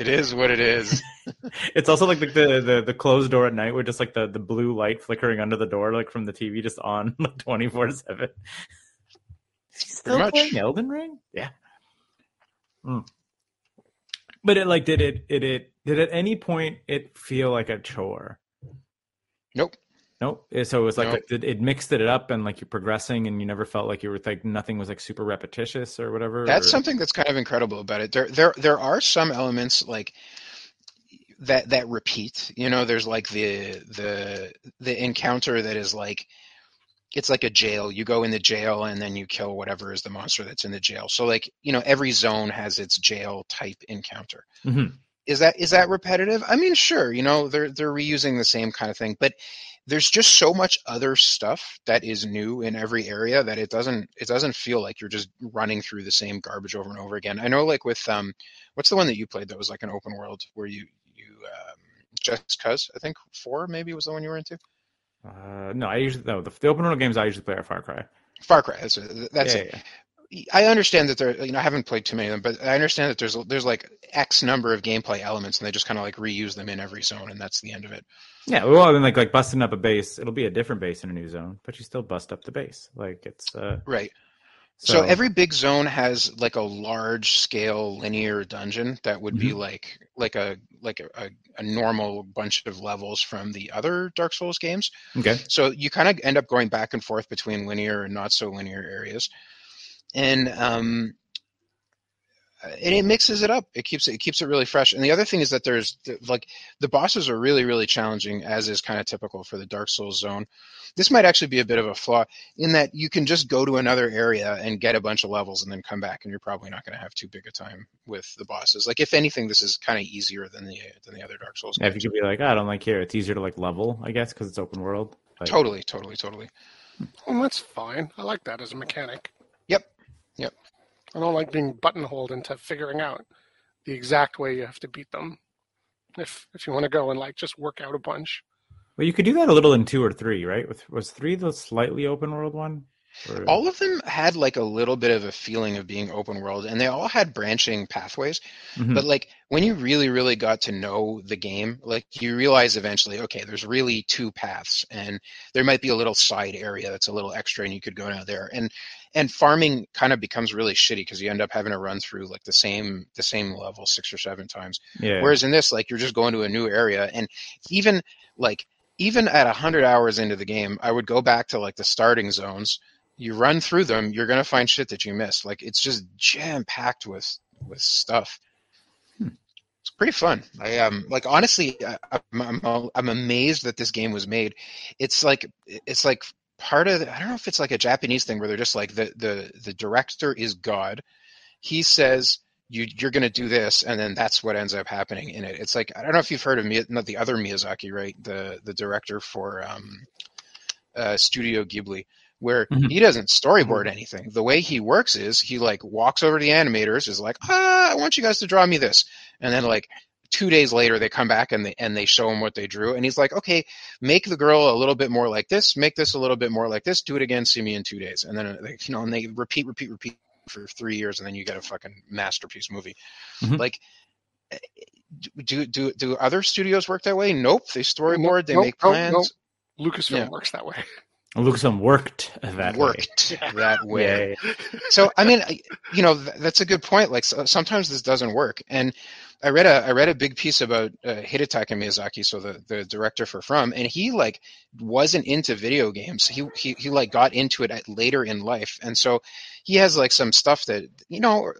It is what it is. it's also like the, the the the closed door at night with just like the the blue light flickering under the door, like from the TV, just on like twenty four seven. Still much. playing Elden Ring? Yeah. Mm. But it like did it it it did at any point it feel like a chore? Nope. Nope. Eh, So it was like, Nope. like it, mixed it up and like you're progressing and you never felt like you were like nothing was like super repetitious or whatever. That's or- something that's kind of incredible about it. There, there, there are some elements like that that repeat. You know, there's like the the the encounter that is like it's like a jail. You go in the jail and then you kill whatever is the monster that's in the jail. So like you know, every zone has its jail type encounter. Mhm. Is that is that repetitive? I mean, sure. You know, they're they're reusing the same kind of thing, but there's just so much other stuff that is new in every area that it doesn't it doesn't feel like you're just running through the same garbage over and over again. I know like with um what's the one that you played that was like an open world where you you um just cuz I think 4 maybe was the one you were into. Uh, no, I usually no the, the open world games I usually play are Far Cry. Far Cry. That's it. That's yeah, it. yeah. I understand that there, you know, I haven't played too many of them, but I understand that there's there's like X number of gameplay elements, and they just kind of like reuse them in every zone, and that's the end of it. Yeah, well, I mean, like like busting up a base, it'll be a different base in a new zone, but you still bust up the base. Like it's uh, Right. So, every big zone has like a large scale linear dungeon that would be like like a like a, a, a normal bunch of levels from the other Dark Souls games. okay. So you kind of end up going back and forth between linear and not so linear areas, and um, and it mixes it up. It keeps it, it keeps it really fresh. And the other thing is that there's like the bosses are really really challenging, as is kind of typical for the Dark Souls zone. This might actually be a bit of a flaw in that you can just go to another area and get a bunch of levels and then come back, and you're probably not going to have too big a time with the bosses. Like if anything, this is kind of easier than the than the other Dark Souls. Yeah, if games. you could be like, "Ah, I don't like here, it's easier to like level, I guess, because it's open world. Like, Totally, totally, totally. Well, that's fine. I like that as a mechanic. Yep, yep. I don't like being buttonholed into figuring out the exact way you have to beat them. If if you want to go and like just work out a bunch. Well, you could do that a little in two or three, right? With was three the slightly open world one? Or- all of them had like a little bit of a feeling of being open world and they all had branching pathways Mhm. but like when you really really got to know the game like you realize eventually okay there's really two paths and there might be a little side area that's a little extra and you could go down there and and farming kind of becomes really shitty because you end up having to run through like the same the same level six or seven times yeah. Whereas in this, like you're just going to a new area, and even like even at hundred hours into the game, I would go back to like the starting zones. You run through them, you're gonna find shit that you missed. Like it's just jam packed with with stuff. It's pretty fun. I um like honestly, I, I'm, I'm I'm amazed that this game was made. It's like it's like part of the, I don't know if it's like a Japanese thing where they're just like the the the director is God. He says you you're going to do this and then that's what ends up happening in it. It's like i don't know if you've heard of Miya, not the other miyazaki right? The the director for um uh studio ghibli where Mhm. he doesn't storyboard anything. The way he works is he like walks over to the animators is like ah i want you guys to draw me this. And then like two days later they come back and they and they show him what they drew and he's like okay make the girl a little bit more like this make this a little bit more like this do it again see me in two days and then uh, they, you know and they repeat repeat repeat for three years and then you get a fucking masterpiece movie Mhm. like eh, do do do other studios work that way nope they storyboard they Nope, make nope, plans nope. Lucasfilm Yeah. works that way. Lucasfilm worked that way. worked that way. Yeah, so i mean I- you know th- that's a good point. Like so, sometimes this doesn't work. And i read a i read a big piece about uh, hidetaka miyazaki so the the director for from and he like wasn't into video games. He he, he like got into it at later in life. And so he has like some stuff that you know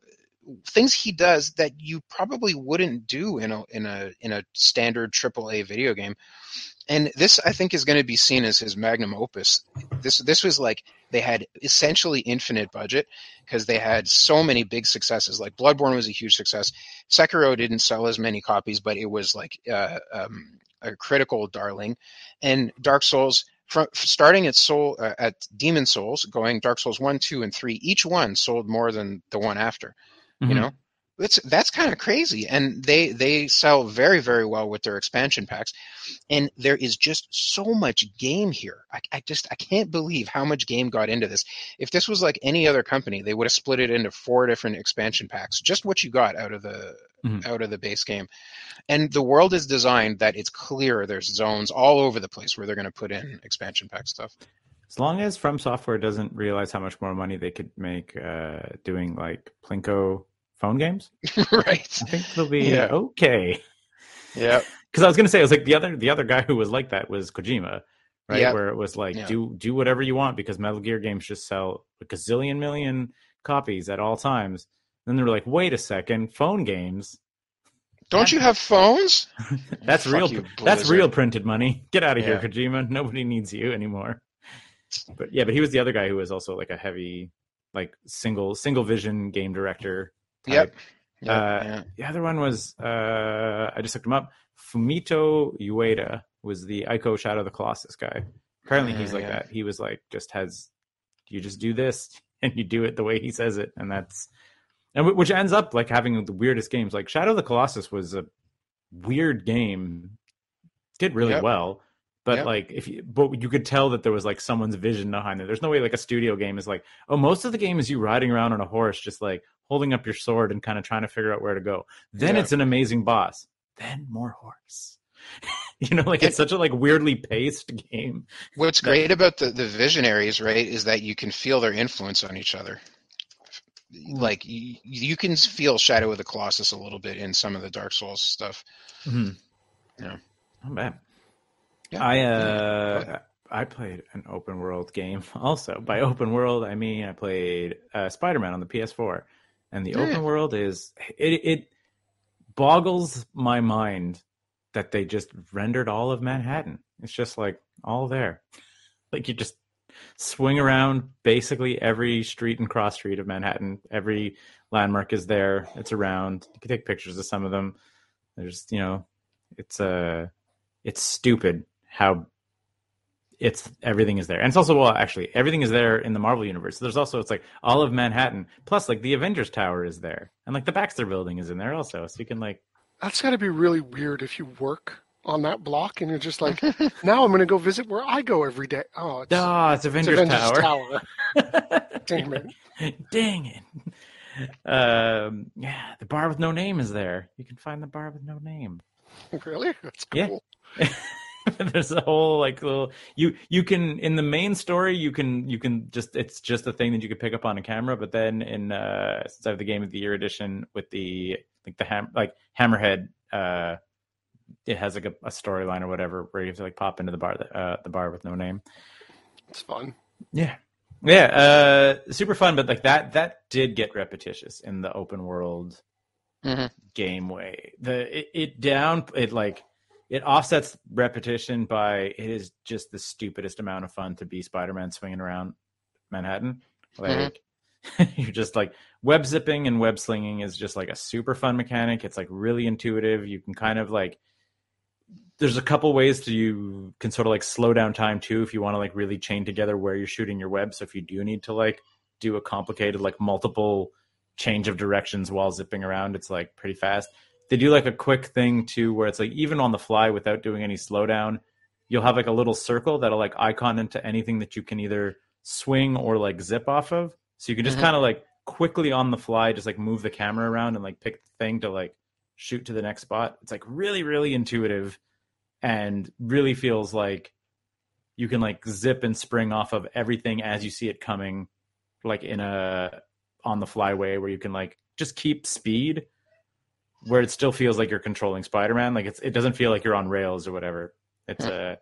things he does that you probably wouldn't do in a in a in a standard AAA video game and this I think is going to be seen as his magnum opus. This this was like they had essentially infinite budget because they had so many big successes. Like Bloodborne was a huge success. Sekiro didn't sell as many copies, but it was like uh, um, a critical darling. And Dark Souls, from starting at Soul uh, at Demon Souls, going Dark Souls one, two, and three, each one sold more than the one after. Mhm. You know, That's that's kind of crazy, and they they sell very very well with their expansion packs, and there is just so much game here. I, I just I can't believe how much game got into this. If this was like any other company, they would have split it into four different expansion packs. Just what you got out of the Mhm. out of the base game, and the world is designed that it's clear. There's zones all over the place where they're going to put in expansion pack stuff. As long as From Software doesn't realize how much more money they could make uh, doing like Plinko phone games, right? I think they'll be Yeah. okay. Yeah. Because I was gonna say, I was like the other the other guy who was like that was Kojima, right? Yeah. Where it was like Yeah. do do whatever you want because Metal Gear games just sell a gazillion million copies at all times. Then they were like, wait a second, phone games. Don't you have phones? That's Fuck real. you, that's real printed money. Get out of Yeah. here, Kojima. Nobody needs you anymore. But yeah, but he was the other guy who was also like a heavy, like single single vision game director. Type. Yep. Yep, Uh, yeah. The other one was uh, I just looked him up. Fumito Ueda was the Ico Shadow of the Colossus guy. Apparently, he's like yeah. that. He was like just has you just do this and you do it the way he says it, and that's and which ends up like having the weirdest games. Like Shadow of the Colossus was a weird game, did really Yep. well. But Yep. like if you, but you could tell that there was like someone's vision behind it. There's no way like a studio game is like, oh, most of the game is you riding around on a horse, just like holding up your sword and kind of trying to figure out where to go. Then Yeah. it's an amazing boss. Then more horse. you know, like Yeah. it's such a like weirdly paced game. What's that- great about the, the visionaries, right, is that you can feel their influence on each other. Like you, you can feel Shadow of the Colossus a little bit in some of the Dark Souls stuff. Mhm. Yeah. Not bad. Yeah. I uh I played an open world game also. By open world I mean I played uh, Spider-Man on the PS4. And the Yeah. open world is it it boggles my mind that they just rendered all of Manhattan. It's just like all there. Like you just swing around basically every street and cross street of Manhattan. Every landmark is there. It's around. You can take pictures of some of them. There's, you know, it's uh it's stupid how it's everything is there. And it's also well actually everything is there in the Marvel universe. There's also it's like all of Manhattan plus like the Avengers Tower is there. And like the Baxter building is in there also. So you can like That's got to be really weird if you work on that block and you're just like, now I'm going to go visit where I go every day. Oh, it's, Oh, it's it's Avengers, Avengers Tower. Tower. Damn it. Dang it. Um, yeah, the bar with no name is there. You can find the bar with no name. Really? That's Yeah. There's a whole like little you you can in the main story you can you can just it's just a thing that you could pick up on a camera, but then in uh since I have the game of the year edition with the like the ham like Hammerhead uh it has like a, a storyline or whatever where you have to like pop into the bar uh the bar with no name. It's fun. Yeah. Yeah, uh super fun, but like that that did get repetitious in the open world Mhm. game way. The it, it down it like it offsets repetition by it is just the stupidest amount of fun to be Spider-Man swinging around Manhattan. Mm-hmm. Like you're just like web zipping and web slinging is just like a super fun mechanic. It's like really intuitive. You can kind of like there's a couple ways to you can sort of like slow down time too if you want to like really chain together where you're shooting your web. So if you do need to like do a complicated like multiple change of directions while zipping around, it's like pretty fast. They do like a quick thing too where it's like even on the fly without doing any slowdown, you'll have like a little circle that'll like icon into anything that you can either swing or like zip off of. So you can just Mhm. kind of like quickly on the fly just like move the camera around and like pick the thing to like shoot to the next spot. It's like really, really intuitive and really feels like you can like zip and spring off of everything as you see it coming, like in a on the fly way where you can like just keep speed where it still feels like you're controlling Spider-Man. Like it's it doesn't feel like you're on rails or whatever. It's a, uh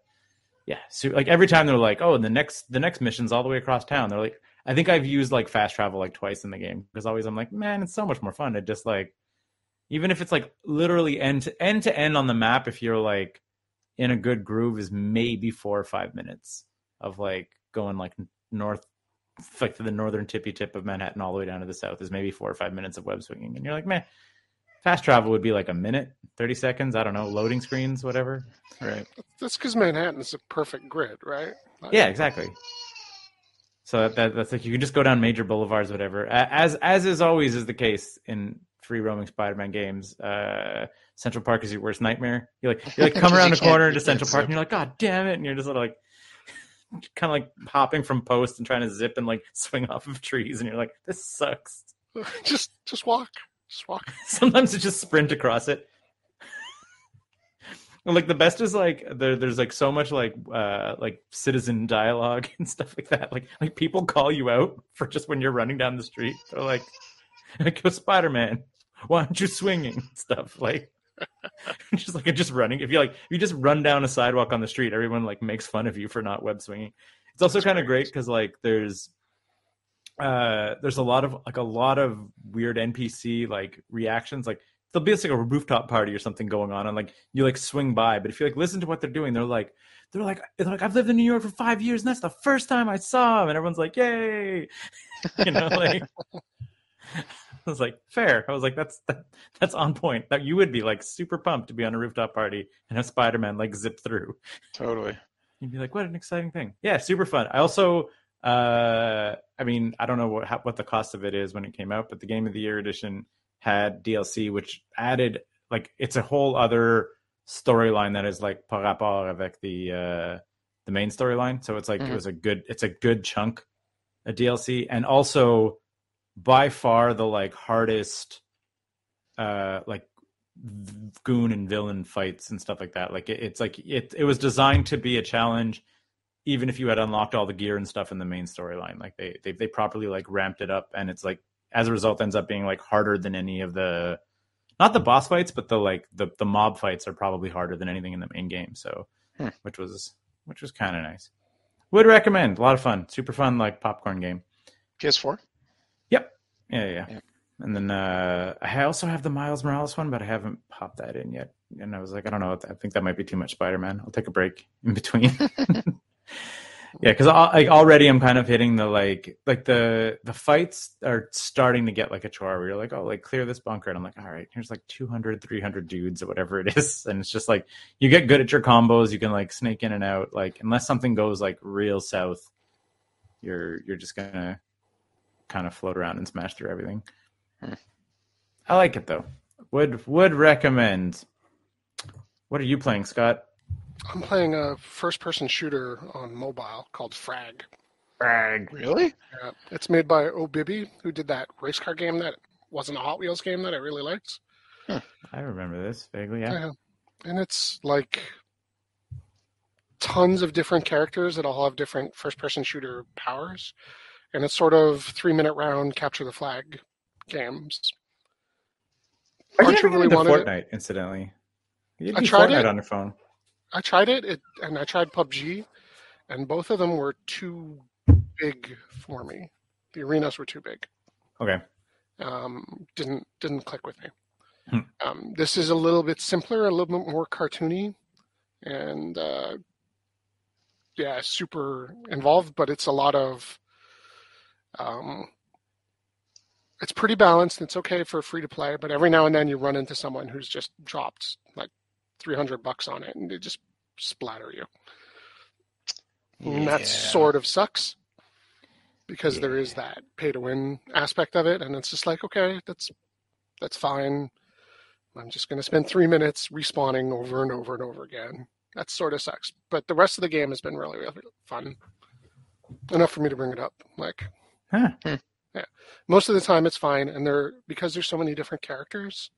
yeah. So like every time they're like, oh, the next the next mission's all the way across town. They're like, I think I've used like fast travel like twice in the game because always I'm like, man, it's so much more fun to just like, even if it's like literally end to end to end on the map. If you're like in a good groove, is maybe four or five minutes of like going like north, like to the northern tippy tip of Manhattan all the way down to the south is maybe four or five minutes of web swinging, and you're like, man, fast travel would be like a minute, thirty seconds. I don't know, loading screens, whatever. Right. That's because Manhattan is a perfect grid, right? Like, Yeah, exactly. So that, that that's like you can just go down major boulevards, whatever. As as is always is the case in free roaming Spider-Man games. Uh, Central Park is your worst nightmare. You like you like come around the corner into Central Park and you're like, God damn it, and you're just sort of like kind of like hopping from posts and trying to zip and like swing off of trees, and you're like, this sucks. just just walk, just walk. Sometimes it's just sprint across it. like the best is like there, there's like so much like uh like citizen dialogue and stuff like that. Like like people call you out for just when you're running down the street. They're like like go spider-man why aren't you swinging? Stuff like just like just running. If you like if you just run down a sidewalk on the street everyone like makes fun of you for not web swinging. It's also kind of great because like there's uh there's a lot of like a lot of weird npc like reactions like there'll be like a rooftop party or something going on and like you like swing by but if you like listen to what they're doing they're like they're like they're like i've lived in new york for five years and that's the first time i saw him and everyone's like yay you know like I was like, fair. I was like, that's that, that's on point. That you would be like super pumped to be on a rooftop party and have Spider Man like zip through. Totally. You'd be like, what an exciting thing. Yeah, super fun. I also, uh, I mean, I don't know what how, what the cost of it is when it came out, but the Game of the Year edition had DLC, which added like it's a whole other storyline that is like par rapport avec the uh, the main storyline. So it's like Mhm. it was a good, it's a good chunk of DLC, and also by far the like hardest uh like goon and villain fights and stuff like that like it, it's like it it was designed to be a challenge even if you had unlocked all the gear and stuff in the main storyline like they, they they properly like ramped it up and it's like as a result ends up being like harder than any of the not the boss fights but the like the the mob fights are probably harder than anything in the main game so Hmm. which was which was kind of nice would recommend a lot of fun super fun like popcorn game PS4. yeah, yeah. Yeah. And then uh, I also have the Miles Morales one, but I haven't popped that in yet. And I was like, I don't know. I think that might be too much Spider Man. I'll take a break in between. yeah, because like already I'm kind of hitting the like like the the fights are starting to get like a chore. Where you're like, oh, like clear this bunker, and I'm like, all right, here's like 200, 300 dudes or whatever it is, and it's just like you get good at your combos. You can like snake in and out. Like unless something goes like real south, you're you're just gonna kind of float around and smash through everything. Hmm. I like it though. Would would recommend. What are you playing, Scott? I'm playing a first-person shooter on mobile called Frag. Frag, Really? Uh, it's made by Obibi, who did that race car game that wasn't a Hot Wheels game that I really liked. I remember this vaguely. Yeah. Yeah. And it's like tons of different characters that all have different first person shooter powers. And it's sort of three minute round capture the flag games. Aren't you never really get into wanted it? Fortnite? Incidentally, you I do tried Fortnite it. on your phone. I tried it, it and I tried PUBG, and both of them were too big for me. The arenas were too big. Okay. um, didn't didn't click with me. Hmm. Um, this is a little bit simpler, a little bit more cartoony, and uh, yeah, super involved. But it's a lot of um, it's pretty balanced. It's okay for free to play, but every now and then you run into someone who's just dropped like three hundred bucks on it, and they just splatter you. And that sort of sucks because there is that pay to win aspect of it, and it's just like, okay, that's that's fine. I'm just going to spend three minutes respawning over and over and over again. That sort of sucks, but the rest of the game has been really, really fun. Enough for me to bring it up. Like Huh. Hmm. most of the time, it's fine, and there because there's so many different characters.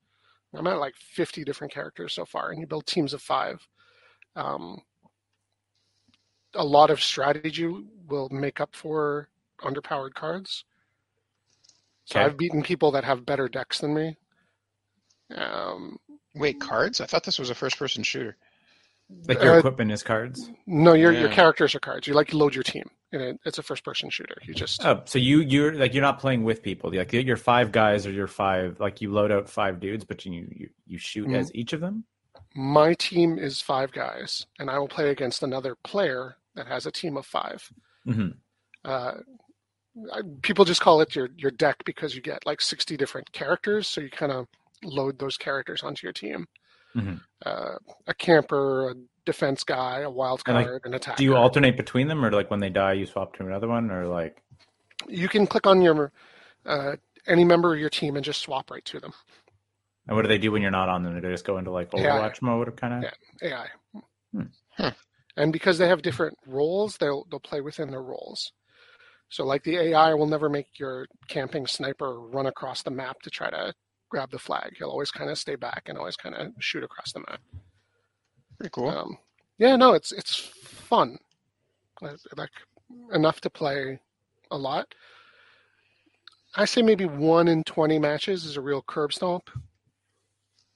I'm at like 50 different characters so far, and you build teams of five. Um, a lot of strategy will make up for underpowered cards. So Okay. I've beaten people that have better decks than me. Um, Wait, cards? I thought this was a first-person shooter. Like your Uh, equipment is cards. no, your your characters are cards. You like load your team, and it, it's a first-person shooter. You just Oh, so you you're like you're not playing with people. Like you're five guys or you're five. Like you load out five dudes, but you you, you shoot Mhm. as each of them. my team is five guys, and I will play against another player that has a team of five. hmm uh, I- people just call it your your deck because you get like 60 different characters so you kind of load those characters onto your team Mhm. uh, a camper a defense guy a wild And, like, card an attacker Do you alternate between them, or like when they die, you swap to another one, or like you can click on your uh, any member of your team and just swap right to them. And what do they do when you're not on them? Do they just go into like AI. Overwatch mode, or kind of? Yeah. AI. Hmm. Huh. And because they have different roles, they'll they'll play within their roles. So like the AI will never make your camping sniper run across the map to try to grab the flag. He'll always kind of stay back and always kind of shoot across the map. Pretty cool. Um, yeah, no, it's it's fun. Like enough to play a lot. I say maybe one in twenty matches is a real curb stomp.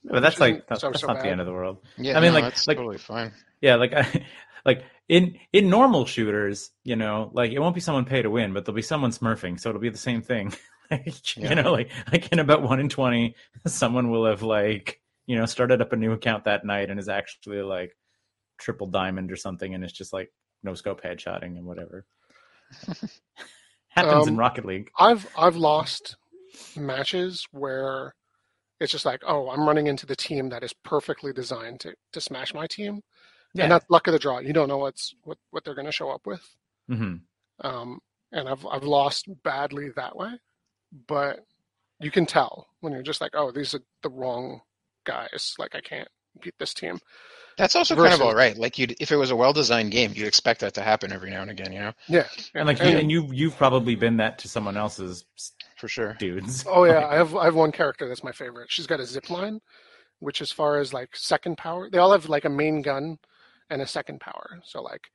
But that's like that's, so- that's so not the end of the world. yeah, I mean, no, like- that's like- totally fine. Yeah, like I, like in in normal shooters, you know, like it won't be someone pay to win, but there'll be someone smurfing, so it'll be the same thing. Like, Yeah. You know, like like in about one in twenty, someone will have like you know started up a new account that night and is actually like triple diamond or something, and it's just like no scope headshotting and whatever. Happens in Um, Rocket League. I've I've lost matches where it's just like, oh, I'm running into the team that is perfectly designed to, to smash my team, Yeah. and that's luck of the draw. You don't know what's what, what they're going to show up with, hmm um, and I've I've lost badly that way, but you can tell when you're just like, oh, these are the wrong guys. Like I can't beat this team. That's also kind of Versus- all right. Like you, if it was a well-designed game, you'd expect that to happen every now and again. You know, Yeah, And like you, and you you've probably been that to someone else's for sure. dudes. Oh yeah, I have I have one character that's my favorite. She's got a zip line, which as far as like second power, they all have like a main gun and a second power. So like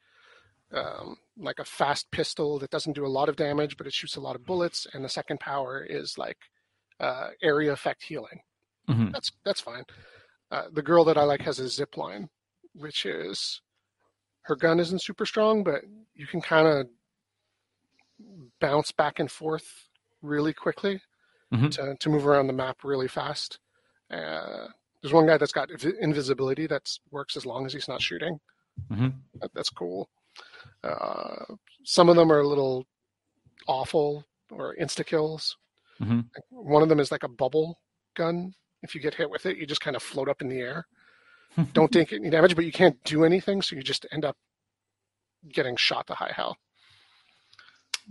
um, like a fast pistol that doesn't do a lot of damage, but it shoots a lot of bullets, and the second power is like uh, area effect healing. Mhm. That's that's fine. Uh, the girl that I like has a zip line, which is her gun isn't super strong, but you can kind of bounce back and forth really quickly Mhm. to, to move around the map really fast. Uh, there's one guy that's got invi- invisibility that works as long as he's not shooting. Mhm. That, that's cool. Uh, some of them are a little awful or insta kills. Mhm. One of them is like a bubble gun. If you get hit with it, you just kind of float up in the air. Don't take any damage, but you can't do anything, so you just end up getting shot to high hell.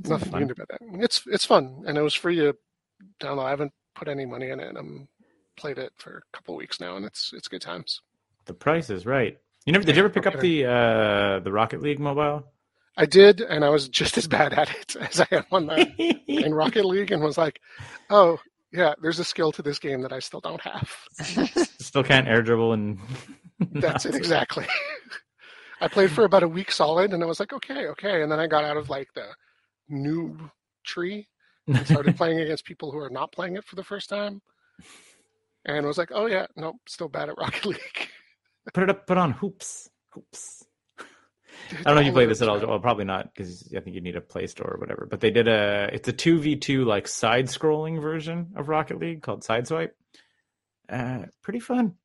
Nothing you fun. about that. It's it's fun, and it was free to download. I haven't put any money in it. I'm played it for a couple weeks now, and it's it's good times. The price is right. You never did you ever pick up the uh the Rocket League mobile? I did, and I was just as bad at it as I am on the in Rocket League, and was like, oh yeah, there's a skill to this game that I still don't have. Still can't air dribble and That's it exactly. I played for about a week solid, and I was like, okay, okay, and then I got out of like the noob tree and started playing against people who are not playing it for the first time, and was like, oh yeah, nope, still bad at Rocket League. Put it up put on hoops. Hoops. I don't know if you play this at all. Well, probably not because I think you need a Play Store or whatever. But they did a it's a two v two like side scrolling version of Rocket League called Sideswipe. Uh, pretty fun.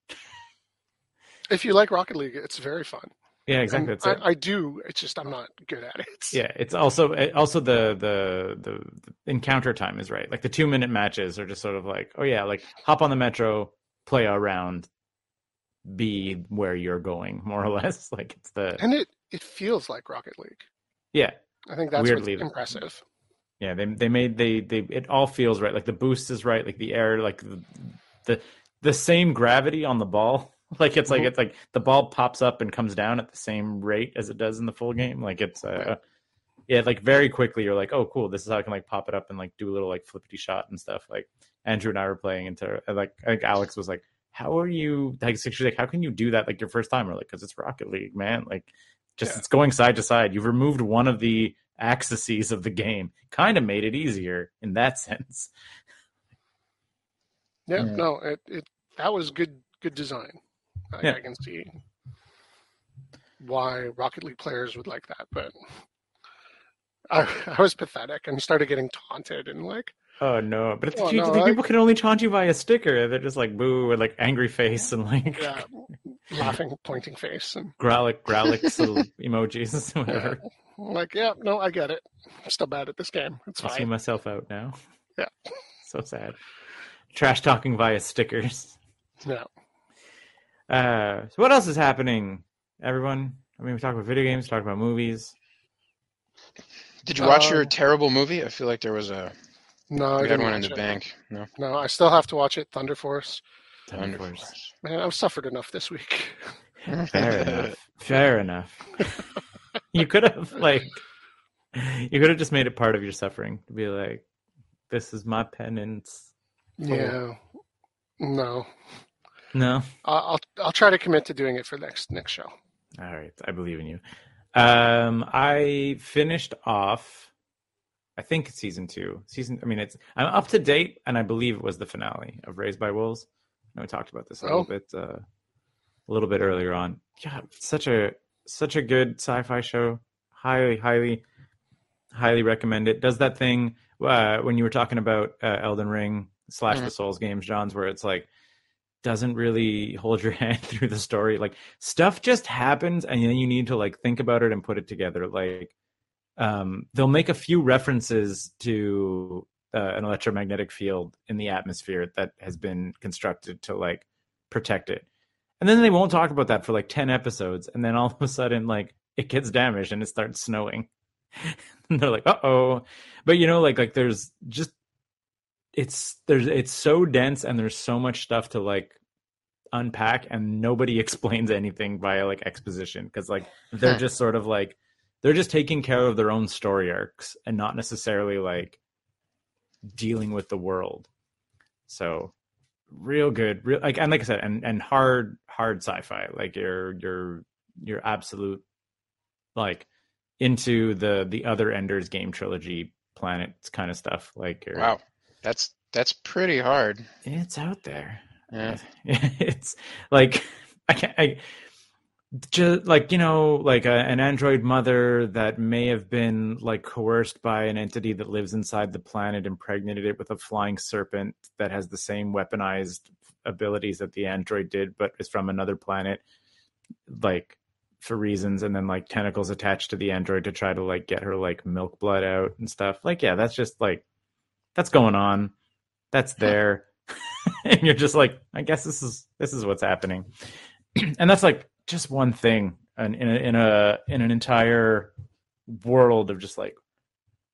If you like Rocket League, it's very fun. Yeah, exactly. And That's it. I, I do. It's just I'm not good at it. Yeah, it's also also the, the the the encounter time is right. Like the two minute matches are just sort of like, oh yeah, like hop on the metro, play a round, be where you're going, more or less. Like it's the and it it feels like Rocket League. yeah I think that's Weirdly. impressive. yeah they they made they they it all feels right. Like the boost is right. Like the air, like the the, the same gravity on the ball. Like it's like Mhm. it's like the ball pops up and comes down at the same rate as it does in the full game. Like it's uh Right. yeah, like very quickly you're like, oh cool, this is how I can like pop it up and like do a little like flippity shot and stuff. Like Andrew and I were playing into like I think Alex was like, how are you like she's like, how can you do that like your first time? We're like, because it's Rocket League, man. Like just Yeah. it's going side to side. You've removed one of the axes of the game. Kind of made it easier in that sense. Yeah, Yeah. no, it, it that was good good design. I, Yeah. I can see why Rocket League players would like that, but I, I was pathetic and started getting taunted and like, Oh no! But it's Oh, the no, the I- people can only taunt you by a sticker. They're just like boo and like angry face and like yeah, laughing, pointing face, and growlic growlic little emojis, whatever. I'm like, yeah, no, I get it. I'm still bad at this game. It's I see fine. myself out now. Yeah. so sad. Trash talking via stickers. Yeah. Uh, so what else is happening, everyone? I mean, we talked about video games, talked about movies. Did you watch your Um, terrible movie? I feel like there was a No, I we had didn't one in the it. bank. No, No, I still have to watch it. Thunder Force. Thunder Thunder Force. Man, I've suffered enough this week. Fair enough. Fair enough. you could have like, you could have just made it part of your suffering to be like, this is my penance. Yeah. No, No. I- I'll I'll try to commit to doing it for next next show. All right, I believe in you. Um, I finished off. I think it's season two. Season. I mean, it's. I'm up to date, and I believe it was the finale of Raised by Wolves. I know we talked about this a Oh. little bit, uh, a little bit earlier on. Yeah, such a such a good sci-fi show. Highly, highly, highly recommend it. Does that thing uh, when you were talking about uh, Elden Ring slash the Mhm. Souls games, John's, where it's like doesn't really hold your hand through the story. Like stuff just happens, and then you need to like think about it and put it together. Like um, they'll make a few references to uh, an electromagnetic field in the atmosphere that has been constructed to like protect it. And then they won't talk about that for like 10 episodes. And then all of a sudden, like it gets damaged and it starts snowing. and they're like, uh oh. But you know, like, like there's just, it's, there's, it's so dense and there's so much stuff to like unpack and nobody explains anything via like exposition. Cause like they're just sort of like, they're just taking care of their own story arcs and not necessarily like dealing with the world. So real good, real like and like I said, and and hard hard sci-fi. Like you're you're you're absolute like into the the other Enders game trilogy planets kind of stuff. Like you're, wow, that's that's pretty hard. it's out there. Yeah. it's like I can't. I, just like you know like a, an android mother that may have been like coerced by an entity that lives inside the planet impregnated it with a flying serpent that has the same weaponized abilities that the android did but is from another planet like for reasons and then like tentacles attached to the android to try to like get her like milk blood out and stuff. Like yeah that's just like that's going on. That's there. And you're just like i guess this is this is what's happening. And that's like just one thing and in a, in a in an entire world of just like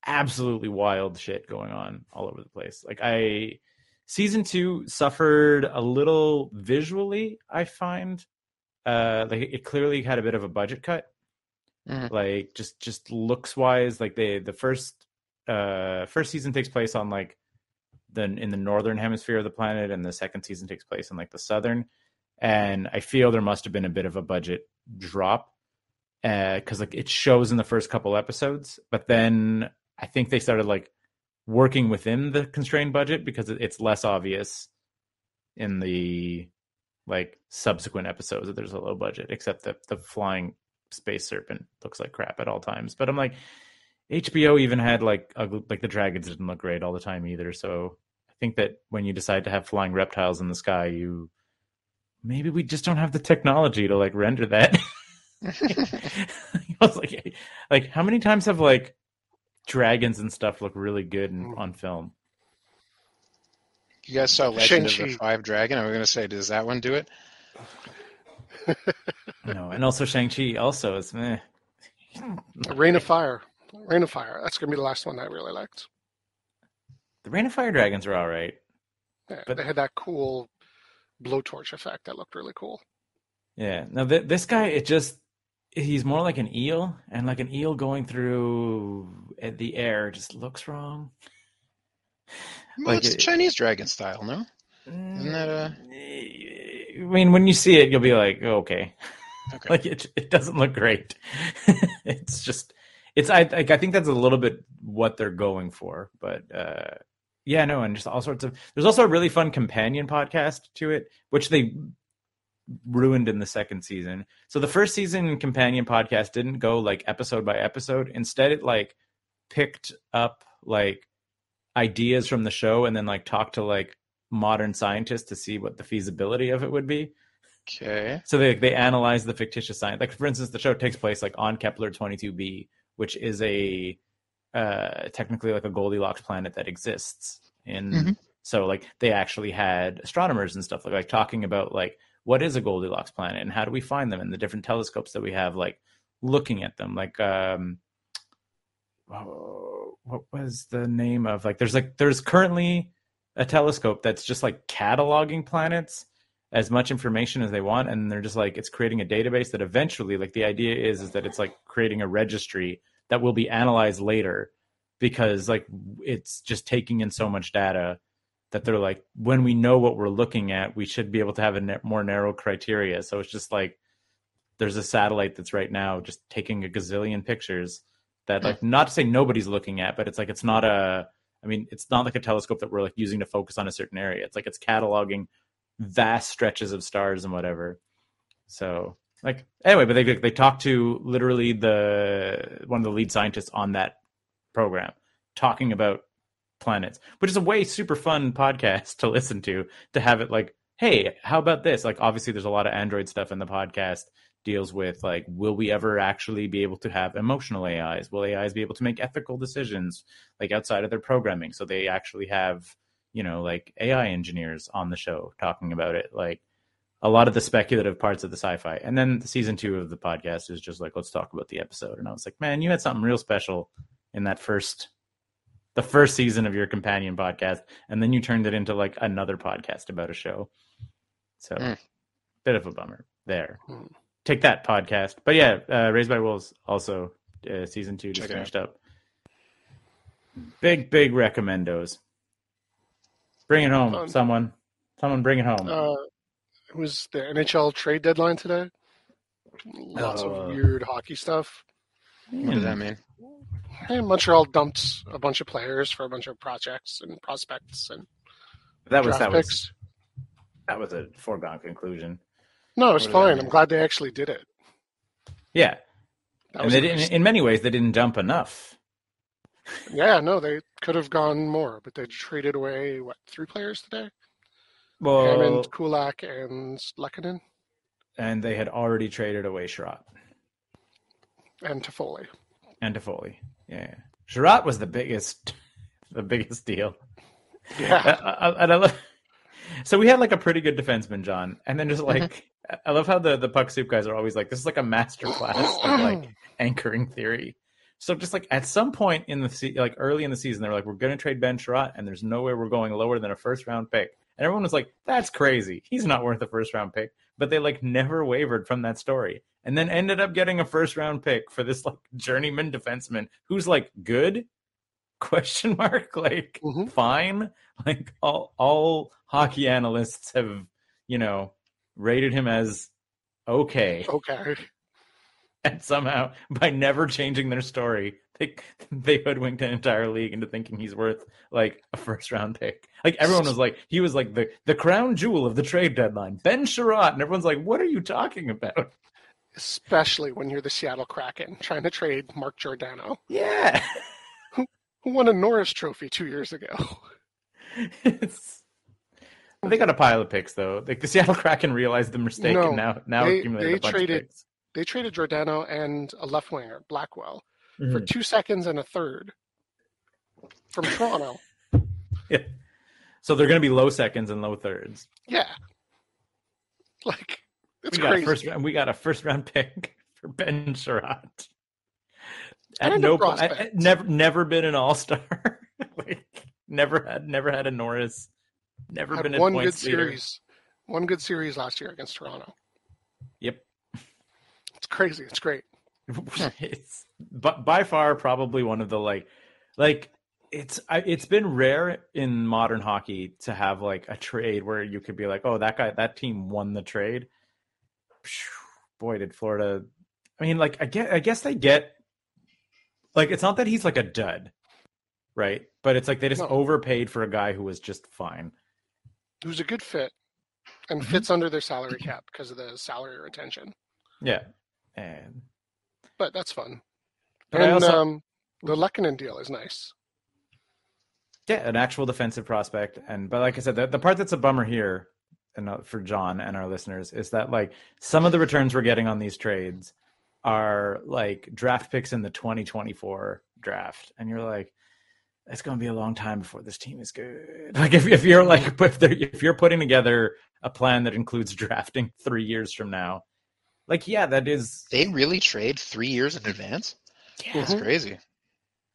absolutely wild shit going on all over the place. Like i season 2 suffered a little visually i find. Uh like it clearly had a bit of a budget cut. Mhm. like just just looks wise like they the first uh first season takes place on like the in the northern hemisphere of the planet and the second season takes place in like the southern and i feel there must have been a bit of a budget drop uh, because like it shows in the first couple episodes but then i think they started like working within the constrained budget because it's less obvious in the like subsequent episodes that there's a low budget except that the flying space serpent looks like crap at all times. But i'm like hbo even had like ugly, like the dragons didn't look great all the time either. So i think that when you decide to have flying reptiles in the sky you maybe we just don't have the technology to like render that I was like, like how many times have like dragons and stuff look really good in, on film? You guys saw Legend of the Shang-Chi. Five Dragon? I was going to say, does that one do it? No, and also Shang Chi also is meh. Reign of Fire. Reign of Fire. That's gonna be the last one I really liked. The Reign of Fire dragons are all right. Yeah, But- they had that cool blowtorch effect that looked really cool. Yeah. Now th- this guy, it just he's more like an eel, and like an eel going through the air just looks wrong. Well, Like it's it- Chinese dragon style, no? Isn't that a- I mean, when you see it, you'll be like, oh, okay. Okay. like it, it doesn't look great. it's just, it's I like I think that's a little bit what they're going for, but uh, yeah, no, and just all sorts of. There's also a really fun companion podcast to it, which they ruined in the second season. So the first season companion podcast didn't go like episode by episode. Instead, it like picked up like ideas from the show and then like talked to like modern scientists to see what the feasibility of it would be. Okay. So they they analyze the fictitious science. Like for instance, the show takes place like on Kepler twenty two b, which is a uh, technically like a Goldilocks planet that exists. In Mhm. so like they actually had astronomers and stuff like like talking about like what is a Goldilocks planet and how do we find them and the different telescopes that we have like looking at them like um oh, what was the name of like there's like there's currently a telescope that's just like cataloging planets as much information as they want and they're just like it's creating a database that eventually like the idea is is that it's like creating a registry that will be analyzed later because like it's just taking in so much data that they're like when we know what we're looking at we should be able to have a more narrow criteria. So it's just like there's a satellite that's right now just taking a gazillion pictures that like not to say nobody's looking at but it's like it's not a i mean it's not like a telescope that we're like using to focus on a certain area. It's like it's cataloging vast stretches of stars and whatever. So like anyway but they they talked to literally the one of the lead scientists on that program talking about planets which is a way super fun podcast to listen to to have it like hey how about this? Like obviously there's a lot of android stuff in the podcast deals with like will we ever actually be able to have emotional ais will ais be able to make ethical decisions like outside of their programming? So they actually have you know like ai engineers on the show talking about it like a lot of the speculative parts of the sci-fi. And then season two of the podcast is just like let's talk about the episode. And i was like man you had something real special in that first the first season of your companion podcast. And then you turned it into like another podcast about a show. So Mm. bit of a bummer there. Hmm. take that podcast. But yeah uh, raised by wolves also uh, season two just Check finished up. Big big recommendos. Bring it home Um, someone. Someone bring it home. Uh, it was the NHL trade deadline today. Lots Uh, of weird hockey stuff. What does that mean? And Montreal dumped a bunch of players for a bunch of projects and prospects and that was draft that was that was a foregone conclusion No, it's What fine. I'm glad they actually did it. yeah That and was they didn't in many ways they didn't dump enough Yeah, no, they could have gone more, but they traded away what three players today? Well Hammond, Kulak, and Lehkonen and they had already traded away Chiarot and Toffoli. and Toffoli. Yeah, Chiarot was the biggest, the biggest deal. Yeah, I, I, and I love. So we had like a pretty good defenseman, John, and then just like mm-hmm. I love how the the puck soup guys are always like, this is like a master class of like anchoring theory. So just like at some point in the se- like early in the season, they're like, we're going to trade Ben Chiarot, and there's no way we're going lower than a first round pick. And everyone was like, that's crazy. He's not worth a first round pick. But they like never wavered from that story, and then ended up getting a first round pick for this like journeyman defenseman who's like good question mark like Mhm. fine like all all hockey analysts have you know rated him as okay okay. and somehow by never changing their story they they hoodwinked an entire league into thinking he's worth like a first round pick. Like everyone was like he was like the the crown jewel of the trade deadline ben Chiarot, and everyone's like what are you talking about? Especially when you're the Seattle Kraken trying to trade Mark Giordano, yeah. Who won a Norris Trophy two years ago. it's they got a pile of picks though. Like the seattle kraken realized the mistake No, and now now they- accumulated they a bunch traded- of picks. They traded Giordano and a left winger, Blackwell, for Mhm. two seconds and a third from Toronto. Yeah. So they're going to be low seconds and low thirds. Yeah. Like, it's we got crazy. a first round. We got a first round pick for Ben Chiarot. At And no point, prospect. never, never been an all star. like, never had, never had a Norris. Never Had been a one good leader. series. One good series last year against Toronto. Yep. It's crazy. It's great. it's but by far probably one of the like like it's I, it's been rare in modern hockey to have like a trade where you could be like oh that guy that team won the trade boy did florida i mean like i get I guess they get like it's not that he's like a dud right but it's like they just No. overpaid for a guy who was just fine Who's a good fit and Mm-hmm. fits under their salary cap because of the salary retention. yeah and But that's fun. But and also- um, the Lehkonen deal is nice. Yeah, an actual defensive prospect. And but like I said, the, the part that's a bummer here, and uh, for John and our listeners, is that like some of the returns we're getting on these trades are like draft picks in the 2024 draft, and you're like, it's going to be a long time before this team is good. Like if if you're like if if you're putting together a plan that includes drafting three years from now, like yeah, that is They really trade three years in advance. yeah, That's Mhm. crazy.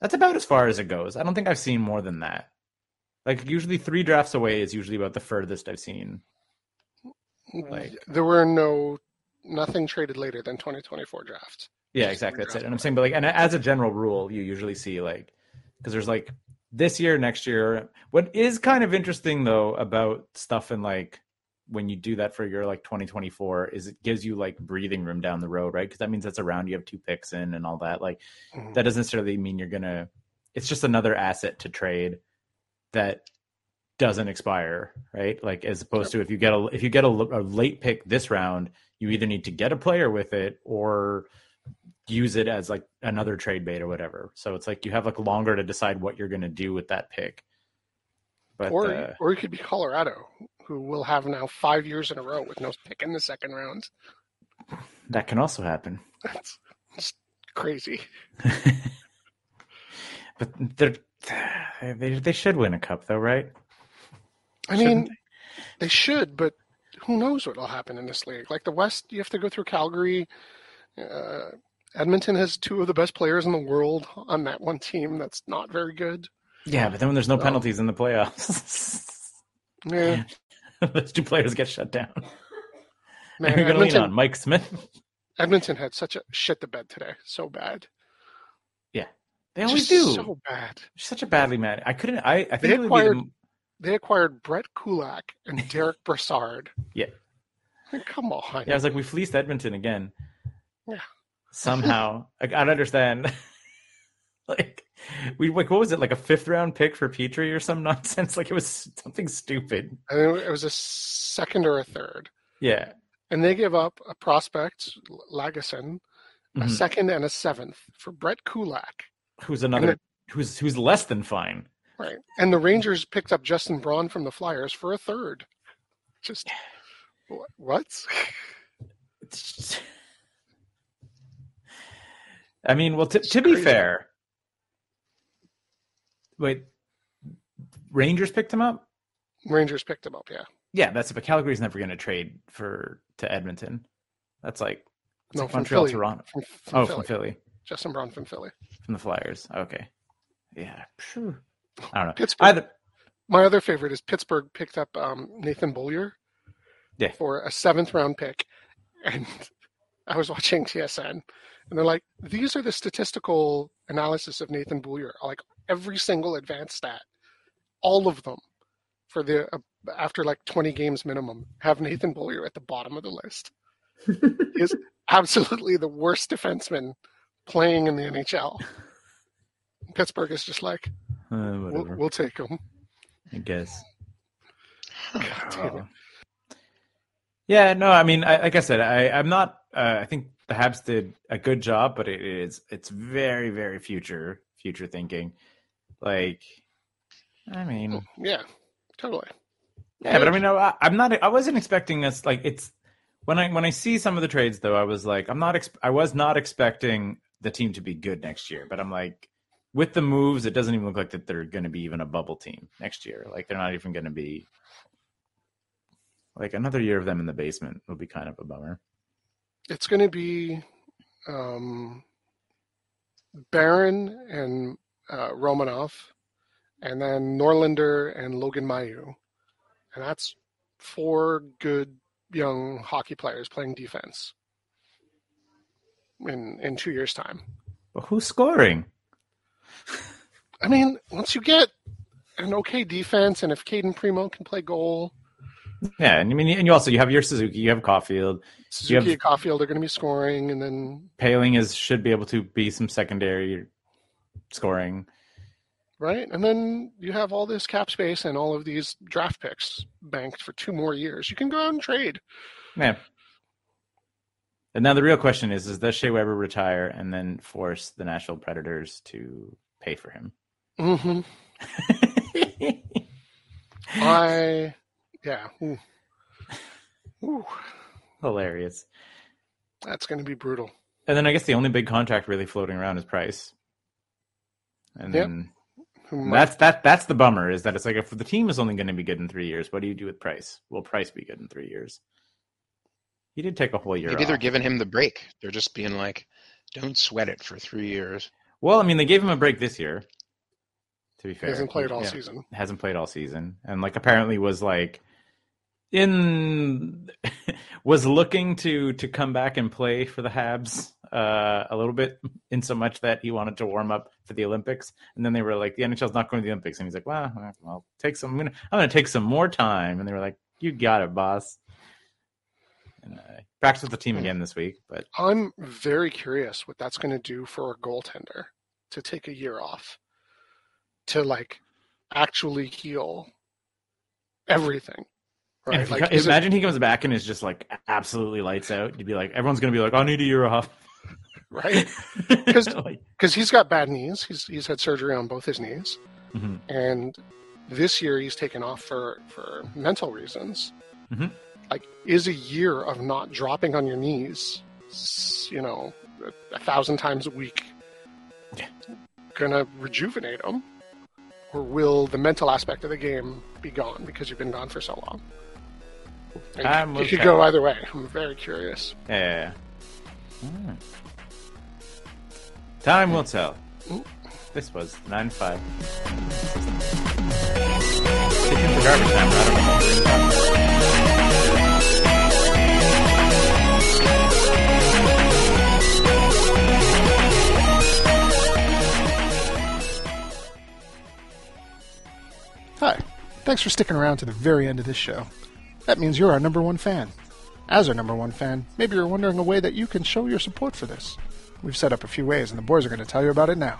That's about as far as it goes. I don't think I've seen more than that. Like usually three drafts away is usually about the furthest I've seen. Like- there were no nothing traded later than 2024 draft. Yeah, exactly. three That's it. And I'm saying, but like, and as a general rule, you usually see like, because there's like this year, next year. What is kind of interesting though about stuff in like when you do that for your like 2024 is it gives you like breathing room down the road, right? Because that means that's around you have two picks in and all that. Like Mhm. that doesn't necessarily mean you're gonna. It's just another asset to trade that doesn't expire, right? Like as opposed to if you get a if you get a, a late pick this round, you either need to get a player with it or use it as like another trade bait or whatever. So it's like you have like longer to decide what you're going to do with that pick. But or uh, or it could be Colorado, who will have now five years in a row with no pick in the second round. that can also happen. That's just crazy. but they're they they should win a cup though, right? I Shouldn't mean, they should, but who knows what will happen in this league? Like the West, you have to go through Calgary. Uh, Edmonton has two of the best players in the world on that one team. That's not very good. Yeah, but then when there's no Oh. penalties in the playoffs, Yeah, those two players get shut down. man, Who are going to lean on? Mike Smith? Edmonton had such a shit the bed today. So bad. Yeah, they always Just do. So bad. Such a badly man. I couldn't. I, I think They it would be acquired- the, They acquired Brett Kulak and Derek Brassard. Yeah. Come on. Yeah, I was like, we fleeced Edmonton again. Yeah. Somehow, I don't understand. like, we like, what was it? Like a fifth round pick for Petrie or some nonsense? Like, it was something stupid. I think it was a second or a third. Yeah. And they gave up a prospect, Lagesson, a Mhm. second and a seventh for Brett Kulak. Who's another? Who's who's less than fine? Right. And the Rangers picked up Justin Braun from the Flyers for a third. Just wh- what? I mean, well, to, to be fair, wait, Rangers picked him up. Rangers picked him up, yeah. Yeah, that's but Calgary's never going to trade for to Edmonton. That's like, No, like from Montreal, Philly. Toronto. From, from Oh, Philly. from Philly, Justin Braun from Philly. from the Flyers. Okay, yeah, phew. I don't know. Pittsburgh. Either My other favorite is Pittsburgh picked up um, Nathan Beaulieu Yeah. for a seventh round pick. And I was watching TSN, and they're like, these are the statistical analysis of Nathan Beaulieu. Like every single advanced stat, all of them for the uh, after like 20 games minimum have Nathan Beaulieu at the bottom of the list. he is absolutely the worst defenseman playing in the NHL. Pittsburgh is just like, uh, we'll, whatever. we'll take him. I guess. God. Oh. Yeah, no, I mean, I, like I said, I, I'm not. Uh, I think the Habs did a good job, but it is it's very, very future future thinking. Like, I mean, oh, Yeah, totally. yeah, but I mean, I, I'm not. I wasn't expecting us. Like, it's when I when I see some of the trades, though, I was like, I'm not. Ex- I was not expecting the team to be good next year, but I'm like. With the moves, it doesn't even look like that they're going to be even a bubble team next year. Like they're not even going to be like another year of them in the basement will be kind of a bummer. It's going to be um, Barron and uh, Romanov, and then Norlinder and Logan Mailloux, and that's four good young hockey players playing defense in in two years' time. But who's scoring? I mean, once you get an okay defense, and if Cayden Primeau can play goal, Yeah, and I mean, and you also you have your Suzuki, you have Caufield, Suzuki have- and Caufield are going to be scoring, and then Poehling is should be able to be some secondary scoring. right? And then you have all this cap space and all of these draft picks banked for two more years. You can go out and trade. Yeah. And now the real question is: Is does Shea Weber retire and then force the Nashville Predators to pay for him? hmm I, yeah. Ooh. Ooh, Hilarious. that's going to be brutal. And then I guess the only big contract really floating around is Price. And Yep. then Who that's that that's the bummer is that it's like if the team is only going to be good in three years, what do you do with Price? Will Price be good in three years? He did take a whole year. Maybe they're giving him the break. They're just being like, "Don't sweat it for three years." Well, I mean, they gave him a break this year. To be He fair, hasn't played all Yeah. season. hasn't played all season and like apparently was like in was looking to to come back and play for the Habs uh a little bit in so much that he wanted to warm up for the Olympics. And then they were like the NHL's not going to the Olympics. And he's like well I'll take some I'm gonna, I'm gonna take some more time. And they were like you got it boss. And uh, practiced with the team again this week but I'm very curious what that's going to do for a goaltender to take a year off to like actually heal everything. And Right? if he Like, co- is it- imagine he comes back and is just like absolutely lights out you'd be like everyone's gonna be like I need a year off right? Like, Because he's got bad knees. He's he's had surgery on both his knees, mhm. and this year he's taken off for for mental reasons. Mhm. Like, is a year of not dropping on your knees, you know, a, a thousand times a week, Yeah. gonna rejuvenate him, or will the mental aspect of the game be gone because you've been gone for so long? Will it could go either way. I'm very curious. Yeah. Time will tell. This was 9 5. Sticking for garbage time, but I don't know. Hi. Thanks for sticking around to the very end of this show. That means you're our number one fan. As our number one fan, maybe you're wondering a way that you can show your support for this. We've set up a few ways, and the boys are going to tell you about it now.